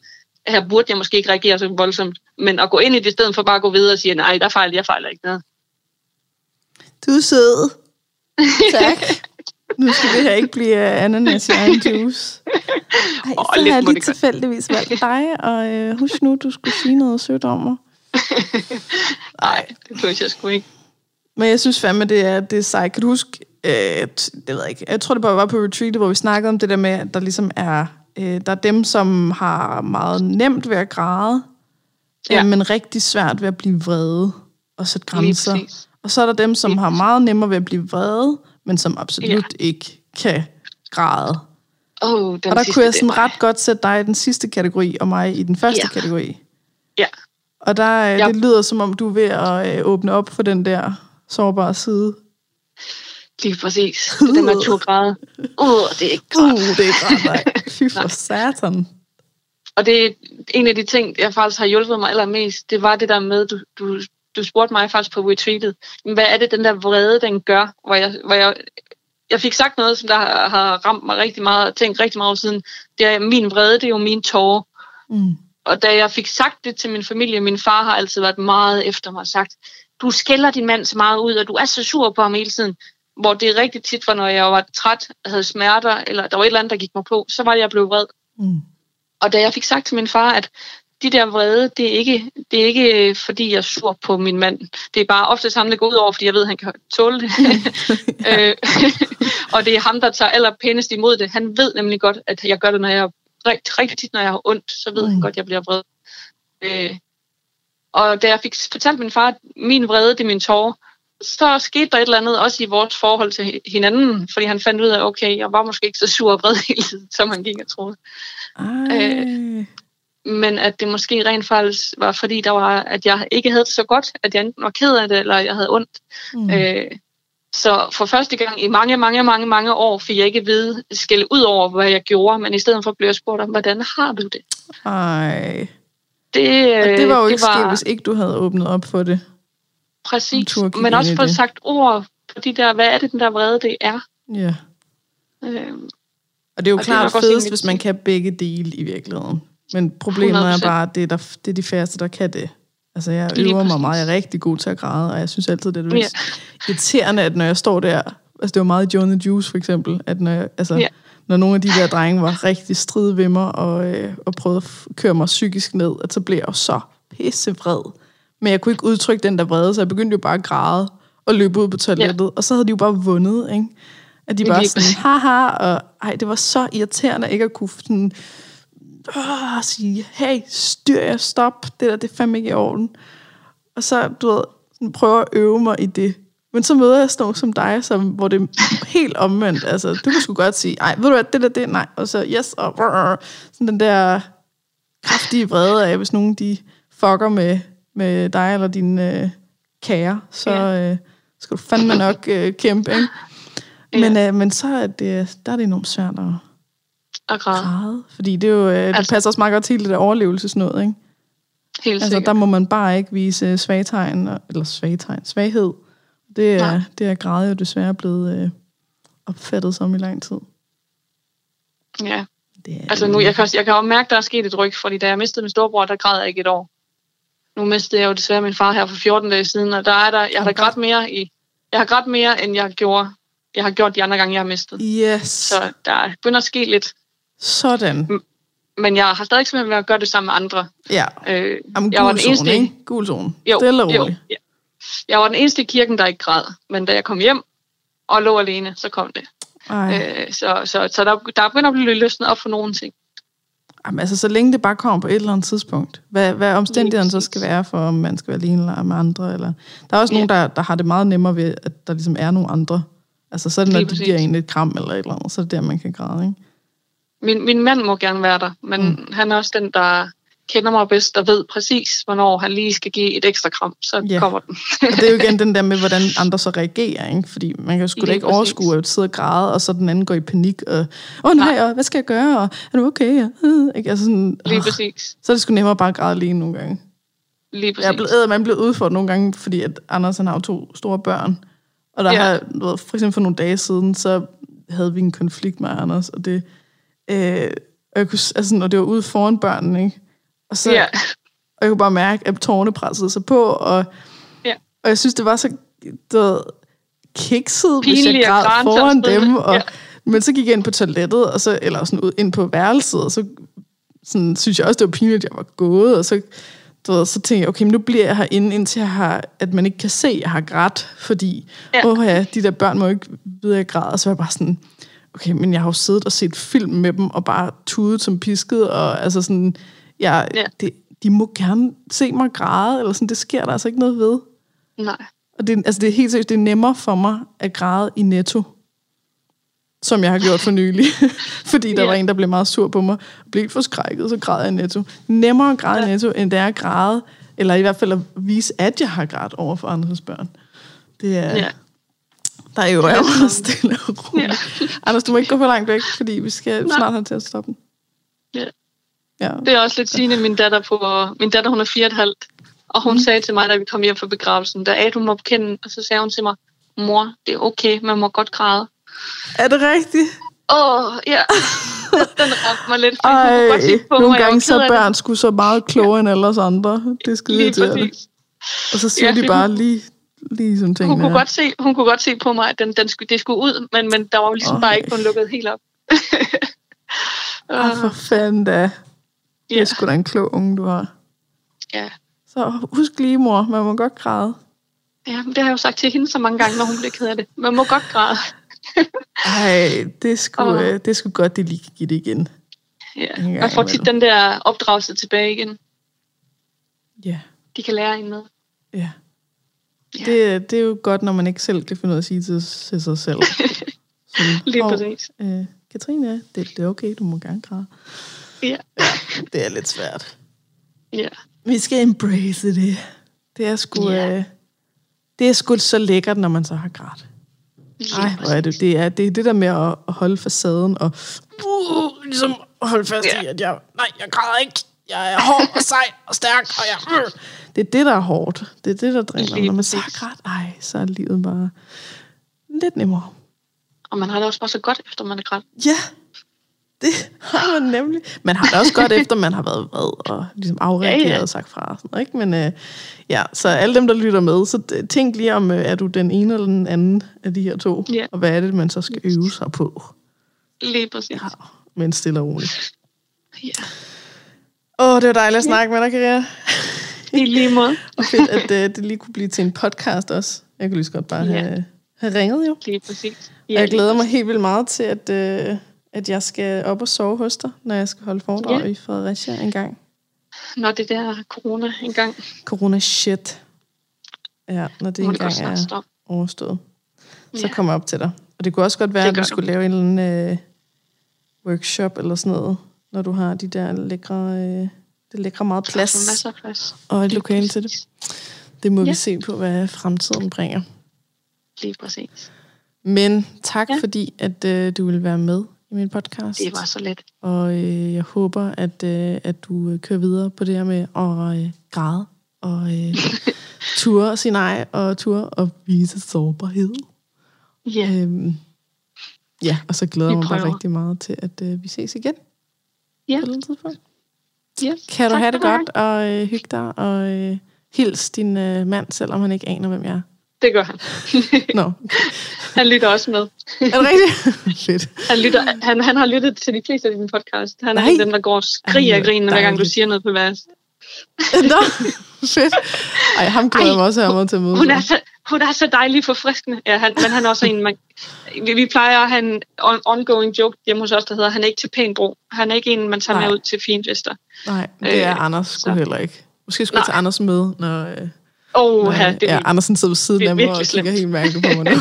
Speaker 2: her burde jeg måske ikke reagere så voldsomt. Men at gå ind i det, i stedet for bare at gå videre og sige, nej, der fejler jeg fejler ikke noget.
Speaker 1: Du er sød. tak. Nu skal det her ikke blive uh, ananas i egen juice. Ej, oh, så har jeg lige tilfældigvis valgt dig, og uh, husk nu, du skulle sige noget sødt om mig.
Speaker 2: Nej, det tror jeg sgu ikke.
Speaker 1: Men jeg synes fandme, det er, det er sejt. Kan du huske, øh, det ved jeg ikke, jeg tror det bare var på retreat, hvor vi snakkede om det der med, at der ligesom er, øh, der er dem, som har meget nemt ved at græde, ja. øh, men rigtig svært ved at blive vrede og sætte grænser. Og så er der dem, som har meget nemmere ved at blive vrede, men som absolut ja. ikke kan græde.
Speaker 2: Oh,
Speaker 1: og der kunne jeg sådan ret godt sætte dig i den sidste kategori, og mig i den første ja. kategori.
Speaker 2: Ja.
Speaker 1: Og der, ja. det lyder som om, du er ved at øh, åbne op for den der sårbare side.
Speaker 2: Lige præcis. Den naturgrad. Uh, det er ikke
Speaker 1: grad. Uh, det er ikke grad, nej. Fy for satan.
Speaker 2: Og det er en af de ting, jeg faktisk har hjulpet mig allermest, det var det der med, du, du, du spurgte mig faktisk på retreatet, hvad er det, den der vrede, den gør? Hvor jeg, hvor jeg, jeg fik sagt noget, som der har, har ramt mig rigtig meget, og tænkt rigtig meget siden. Det er, min vrede, det er jo min tårer. Mm. Og da jeg fik sagt det til min familie, min far har altid været meget efter mig sagt, du skælder din mand så meget ud, og du er så sur på ham hele tiden. Hvor det er rigtig tit, for når jeg var træt, havde smerter, eller der var et eller andet, der gik mig på, så var det, jeg blev vred. Mm. Og da jeg fik sagt til min far, at de der vrede, det er, ikke, det er ikke fordi, jeg er sur på min mand. Det er bare ofte ham, der går ud over, fordi jeg ved, at han kan tåle det. Øh, og det er ham, der tager allerpænest imod det. Han ved nemlig godt, at jeg gør det, når jeg rigtig, rigtig tit, når jeg har ondt, så ved mm. han godt, at jeg bliver vred. Øh, og da jeg fik fortalt min far, at min vrede, det er min tårer, så skete der et eller andet også i vores forhold til hinanden, fordi han fandt ud af, okay, jeg var måske ikke så sur og vred hele tiden, som han gik og troede. Øh, men at det måske rent faktisk var fordi, der var, at jeg ikke havde det så godt, at jeg enten var ked af det, eller jeg havde ondt. Mm. Øh, så for første gang i mange, mange, mange, mange år fik jeg ikke at vide, skille ud over, hvad jeg gjorde, men i stedet for blev jeg spurgt om, hvordan har du det?
Speaker 1: Ej. Det, og det var jo det ikke var, sket, hvis ikke du havde åbnet op for det.
Speaker 2: Præcis, men også fået sagt ord på de der, hvad er det, den der vrede, det er?
Speaker 1: Ja. Øhm, og det er jo og klart fedest, hvis man kan begge dele i virkeligheden. Men problemet 100%. er bare, at det er, der, det er de færreste, der kan det. Altså, jeg øver mig meget. Jeg er rigtig god til at græde, og jeg synes altid, det er det yeah. irriterende, at når jeg står der... Altså, det var meget Joe the Juice, for eksempel. At når, jeg, altså, yeah. når nogle af de der drenge var rigtig strid ved mig, og, øh, og prøvede at køre mig psykisk ned, at så blev jeg jo så pissevred. Men jeg kunne ikke udtrykke den der vrede, så jeg begyndte jo bare at græde og løbe ud på toilettet. Yeah. Og så havde de jo bare vundet, ikke? At de bare sådan, haha, og ej, det var så irriterende ikke at kunne sådan åh, sige, hey, styr jer, stop, det der, det er fandme ikke i orden. Og så, du ved, sådan, prøver at øve mig i det. Men så møder jeg sådan som dig, som, hvor det er helt omvendt. Altså, du kan sgu godt sige, ej, ved du hvad, det der, det, nej. Og så, yes, og brrr, sådan den der kraftige vrede af, hvis nogen de fucker med, med dig eller din øh, kære, så øh, skal du fandme nok øh, kæmpe, ikke? Men, øh, men så er det, der er det enormt svært at
Speaker 2: Og græde.
Speaker 1: græde. Fordi det, er jo, øh, det
Speaker 2: Altså-
Speaker 1: passer også meget godt til det der overlevelsesnød, ikke?
Speaker 2: Helt
Speaker 1: Altså,
Speaker 2: sikkert.
Speaker 1: der må man bare ikke vise svagtegn, eller svagtegn, svaghed. Det er,
Speaker 2: Nej.
Speaker 1: det er græde jo desværre blevet øh, opfattet som i lang tid.
Speaker 2: Ja.
Speaker 1: Det er,
Speaker 2: Altså nu, jeg kan, jeg kan jo mærke, der er sket et ryg, fordi da jeg mistede min storebror, der græd jeg ikke et år. Nu mistede jeg jo desværre min far her for 14 dage siden, og der er der, jeg har da grædt mere i, jeg har grædt mere, end jeg gjorde, jeg har gjort de andre gange, jeg har mistet.
Speaker 1: Yes,
Speaker 2: Så der begynder at ske lidt,
Speaker 1: sådan.
Speaker 2: men jeg har stadig simpelthen ved at gøre det sammen med andre.
Speaker 1: Ja,
Speaker 2: Øh,
Speaker 1: Jamen,
Speaker 2: jeg var den eneste,
Speaker 1: ikke? Gul zone.
Speaker 2: jo,
Speaker 1: Stille og
Speaker 2: jo, ja. Jeg var den eneste i kirken, der ikke græd, men da jeg kom hjem og lå alene, så kom det.
Speaker 1: Ej.
Speaker 2: Øh, så så, så der, der begynder at blive løsnet op for nogle ting.
Speaker 1: Jamen, altså, så længe det bare kommer på et eller andet tidspunkt. Hvad, hvad omstændighederne så skal være for, om man skal være alene eller med andre. Eller... Der er også
Speaker 2: Ja.
Speaker 1: nogen, der, der har det meget nemmere ved, at der ligesom er nogle andre. Altså, så er det, når de giver en et kram eller et eller andet, så er det der, man kan græde, ikke?
Speaker 2: Min, min mand må gerne være der, men mm. han er også den, der kender mig bedst og ved præcis, hvornår han lige skal give et ekstra kram. Så
Speaker 1: Ja.
Speaker 2: kommer den.
Speaker 1: Og det er jo igen den der med, hvordan andre så reagerer, ikke? Fordi man kan jo sgu da ikke
Speaker 2: præcis.
Speaker 1: overskue at sidde og græde, og så den anden går i panik, og åh oh, nej, og hvad skal jeg gøre, og er du okay? Øh, Ikke? Altså sådan,
Speaker 2: Lige
Speaker 1: åh,
Speaker 2: præcis.
Speaker 1: så er det sgu nemmere bare at græde lige nogle gange.
Speaker 2: Lige præcis.
Speaker 1: Jeg er blevet, man blev udfordret nogle gange, fordi at Anders han har jo to store børn. Og der
Speaker 2: Ja.
Speaker 1: har, ved, for eksempel for nogle dage siden, så havde vi en konflikt med Anders, og det, øh, og jeg kunne, altså, og det var ude foran børnene, ikke? Og, så,
Speaker 2: Ja.
Speaker 1: og jeg kunne bare mærke, at tårerne pressede sig på, og,
Speaker 2: Ja.
Speaker 1: og jeg synes, det var så ved, kikset, hvis
Speaker 2: Pinligt
Speaker 1: jeg græd foran dem. Og,
Speaker 2: Ja.
Speaker 1: Men så gik jeg ind på toilettet, og så, eller sådan ud, ind på værelset, og så sådan, synes jeg også, det var pinligt, at jeg var gået, og så, du ved, så tænkte jeg, okay, men nu bliver jeg herinde, indtil jeg har, at man ikke kan se, at jeg har grædt, fordi,
Speaker 2: Ja.
Speaker 1: åh ja, de der børn må ikke vide, at jeg græder, og så var jeg bare sådan, okay, men jeg har jo siddet og set film med dem, og bare tudet som pisket, og altså sådan, jeg,
Speaker 2: Ja.
Speaker 1: det, de må gerne se mig græde, eller sådan, det sker der altså ikke noget ved.
Speaker 2: Nej.
Speaker 1: Og det, altså det er helt seriøst, det er nemmere for mig at græde i netto, som jeg har gjort for nylig. Fordi der
Speaker 2: Ja.
Speaker 1: var en, der blev meget sur på mig, og blev forskrækket, så græd jeg i netto. Nemmere at græde i netto, end det er at græde, eller i hvert fald at vise, at jeg har grædt over for andres børn. Det er,
Speaker 2: Ja.
Speaker 1: der er jo jo stille og roligt.
Speaker 2: Ja.
Speaker 1: Anders, du må ikke gå for langt væk, fordi vi skal
Speaker 2: Nej.
Speaker 1: snart have til at stoppe den.
Speaker 2: Ja.
Speaker 1: Ja.
Speaker 2: Det er også lidt sigende, min datter på, min datter hun er fire og et halvt, og hun mm. sagde til mig, da vi kom hjem fra begravelsen, da Ad, hun var på og så sagde hun til mig, mor, det er okay, man må godt græde.
Speaker 1: Er det rigtigt?
Speaker 2: Åh, oh, ja. Den ramte mig lidt, fordi hun godt
Speaker 1: Ej,
Speaker 2: på
Speaker 1: nogle
Speaker 2: mig,
Speaker 1: gange så er
Speaker 2: det.
Speaker 1: børn sgu så meget klogere end alle os andre. Det er skide
Speaker 2: præcis.
Speaker 1: Og så siger
Speaker 2: Ja,
Speaker 1: ja, de bare lige, lige som
Speaker 2: Hun
Speaker 1: tingene
Speaker 2: kunne,
Speaker 1: er.
Speaker 2: godt se, hun kunne godt se på mig, at den, den skulle, det skulle ud, men, men der var jo ligesom
Speaker 1: Åh,
Speaker 2: bare ikke
Speaker 1: nej.
Speaker 2: kun lukket helt op.
Speaker 1: Ah, for fanden da. Det er sgu da en klog unge, du har.
Speaker 2: ja.
Speaker 1: Så husk lige, mor, man må godt græde.
Speaker 2: ja, men det har jeg jo sagt til hende så mange gange, når hun bliver ked af det. Man må godt græde.
Speaker 1: Ej, det sgu,
Speaker 2: Åh.
Speaker 1: øh, det er sgu godt, det lige kan give det igen.
Speaker 2: Ja.
Speaker 1: Gang
Speaker 2: Man får tit den der opdragelse tilbage igen.
Speaker 1: Ja,
Speaker 2: De kan lære en med.
Speaker 1: ja.
Speaker 2: Ja.
Speaker 1: Det, det er jo godt, når man ikke selv kan finde ud af at sige til, til sig selv. Sådan,
Speaker 2: Lige
Speaker 1: "Hov,
Speaker 2: præcis.
Speaker 1: Øh, Katrine, det, det er okay, du må gerne græde.
Speaker 2: Ja.
Speaker 1: Det er lidt svært.
Speaker 2: ja.
Speaker 1: Vi skal embrace det. Det er sgu,
Speaker 2: Ja.
Speaker 1: øh, det er sgu så lækkert, når man så har grædt.
Speaker 2: Lige
Speaker 1: Ej, hvor er det. Det er, det er det der med at, holde facaden og uh, ligesom holde fast
Speaker 2: Ja.
Speaker 1: i, at jeg, nej, jeg græder ikke. Jeg er hård og sej og stærk, og jeg... Uh. Det er det, der er hårdt. Det er det, der dræner. Når man så har grædt, ej, så er livet bare lidt nemmere.
Speaker 2: Og man har det også bare så godt, efter man er grædt.
Speaker 1: Ja, det har man nemlig. Man har det også godt, efter man har været vred og ligesom afreageret
Speaker 2: Ja, ja.
Speaker 1: og sagt fra. Og sådan, noget, ikke? Men øh, ja, så alle dem, der lytter med, så tænk lige om, øh, er du den ene eller den anden af de her to?
Speaker 2: Ja.
Speaker 1: Og hvad er det, man så skal øve sig på?
Speaker 2: Lige præcis.
Speaker 1: Ja, men stille og roligt.
Speaker 2: Ja.
Speaker 1: Åh, det var dejligt at snakke med dig, Karia.
Speaker 2: I lige måde.
Speaker 1: Og fedt, at øh, det lige kunne blive til en podcast også. Jeg kunne lige så godt bare
Speaker 2: Ja.
Speaker 1: have, have ringet jo.
Speaker 2: Lige præcis.
Speaker 1: Og jeg glæder mig helt vildt meget til, at, øh, at jeg skal op og sove hos dig, når jeg skal holde foredrag ja. i Fredericia en gang.
Speaker 2: Når det der corona en gang.
Speaker 1: Corona shit. Ja, når det engang er overstået. Så ja. kommer jeg op til dig. Og det kunne også godt være, at vi skulle lave en eller anden øh, workshop eller sådan noget, når du har de der lækre, øh, det lækre meget plads,
Speaker 2: masser af plads.
Speaker 1: og et lokale til det. Det må ja. vi se på, hvad fremtiden bringer.
Speaker 2: Lige præcis.
Speaker 1: Men tak, ja. fordi at øh, du vil være med i min podcast.
Speaker 2: Det var så let.
Speaker 1: Og øh, jeg håber, at, øh, at du øh, kører videre på det her med at øh, græde og øh, ture sin ej og ture og vise sårbarhed.
Speaker 2: Ja. Øhm,
Speaker 1: ja, og så glæder jeg mig bare rigtig meget til, at øh, vi ses igen.
Speaker 2: Ja.
Speaker 1: På et tidspunkt.
Speaker 2: Yes.
Speaker 1: Kan du tak have det godt og øh, hygge dig og øh, hils din øh, mand, selvom han ikke aner, hvem jeg er?
Speaker 2: Det gør han.
Speaker 1: Nå. No.
Speaker 2: Han lytter også med.
Speaker 1: Er det rigtigt? Fedt.
Speaker 2: Han, lytter, han, han har lyttet til de fleste af dine podcast. Han er Nej. den, der går og skriger af grinen, hver gang du siger noget på vers.
Speaker 1: Nå, fedt. Ej, ham glæder jeg mig også her til at møde.
Speaker 2: Hun er, så, hun er så dejlig forfriskende. Ja, han, men han er også en, man, vi, vi plejer at have en on, ongoing joke hjemme hos os, der hedder, han er ikke til pæn bro. Han er ikke en, man tager Nej. med ud til finfester.
Speaker 1: Nej, det er øh, Anders sgu heller ikke. Måske skulle jeg tage Anders med, når... Øh
Speaker 2: Oh, ja,
Speaker 1: det ja, Andersen sidder ved siden af mig og kigger helt mærkeligt på mig nu.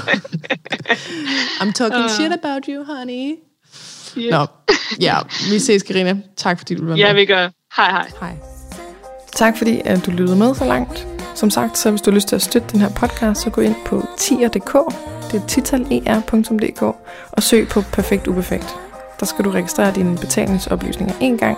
Speaker 1: I'm talking uh, shit about you, honey. Yeah. Nå, ja, vi ses, Karina. Tak fordi du var med.
Speaker 2: Ja, vi gør. Hej, hej.
Speaker 1: Hej. Tak fordi at du lyttede med så langt. Som sagt, så hvis du har lyst til at støtte den her podcast, så gå ind på tier.dk, det er titaler.dk, og søg på Perfekt Uperfekt. Der skal du registrere dine betalingsoplysninger en gang,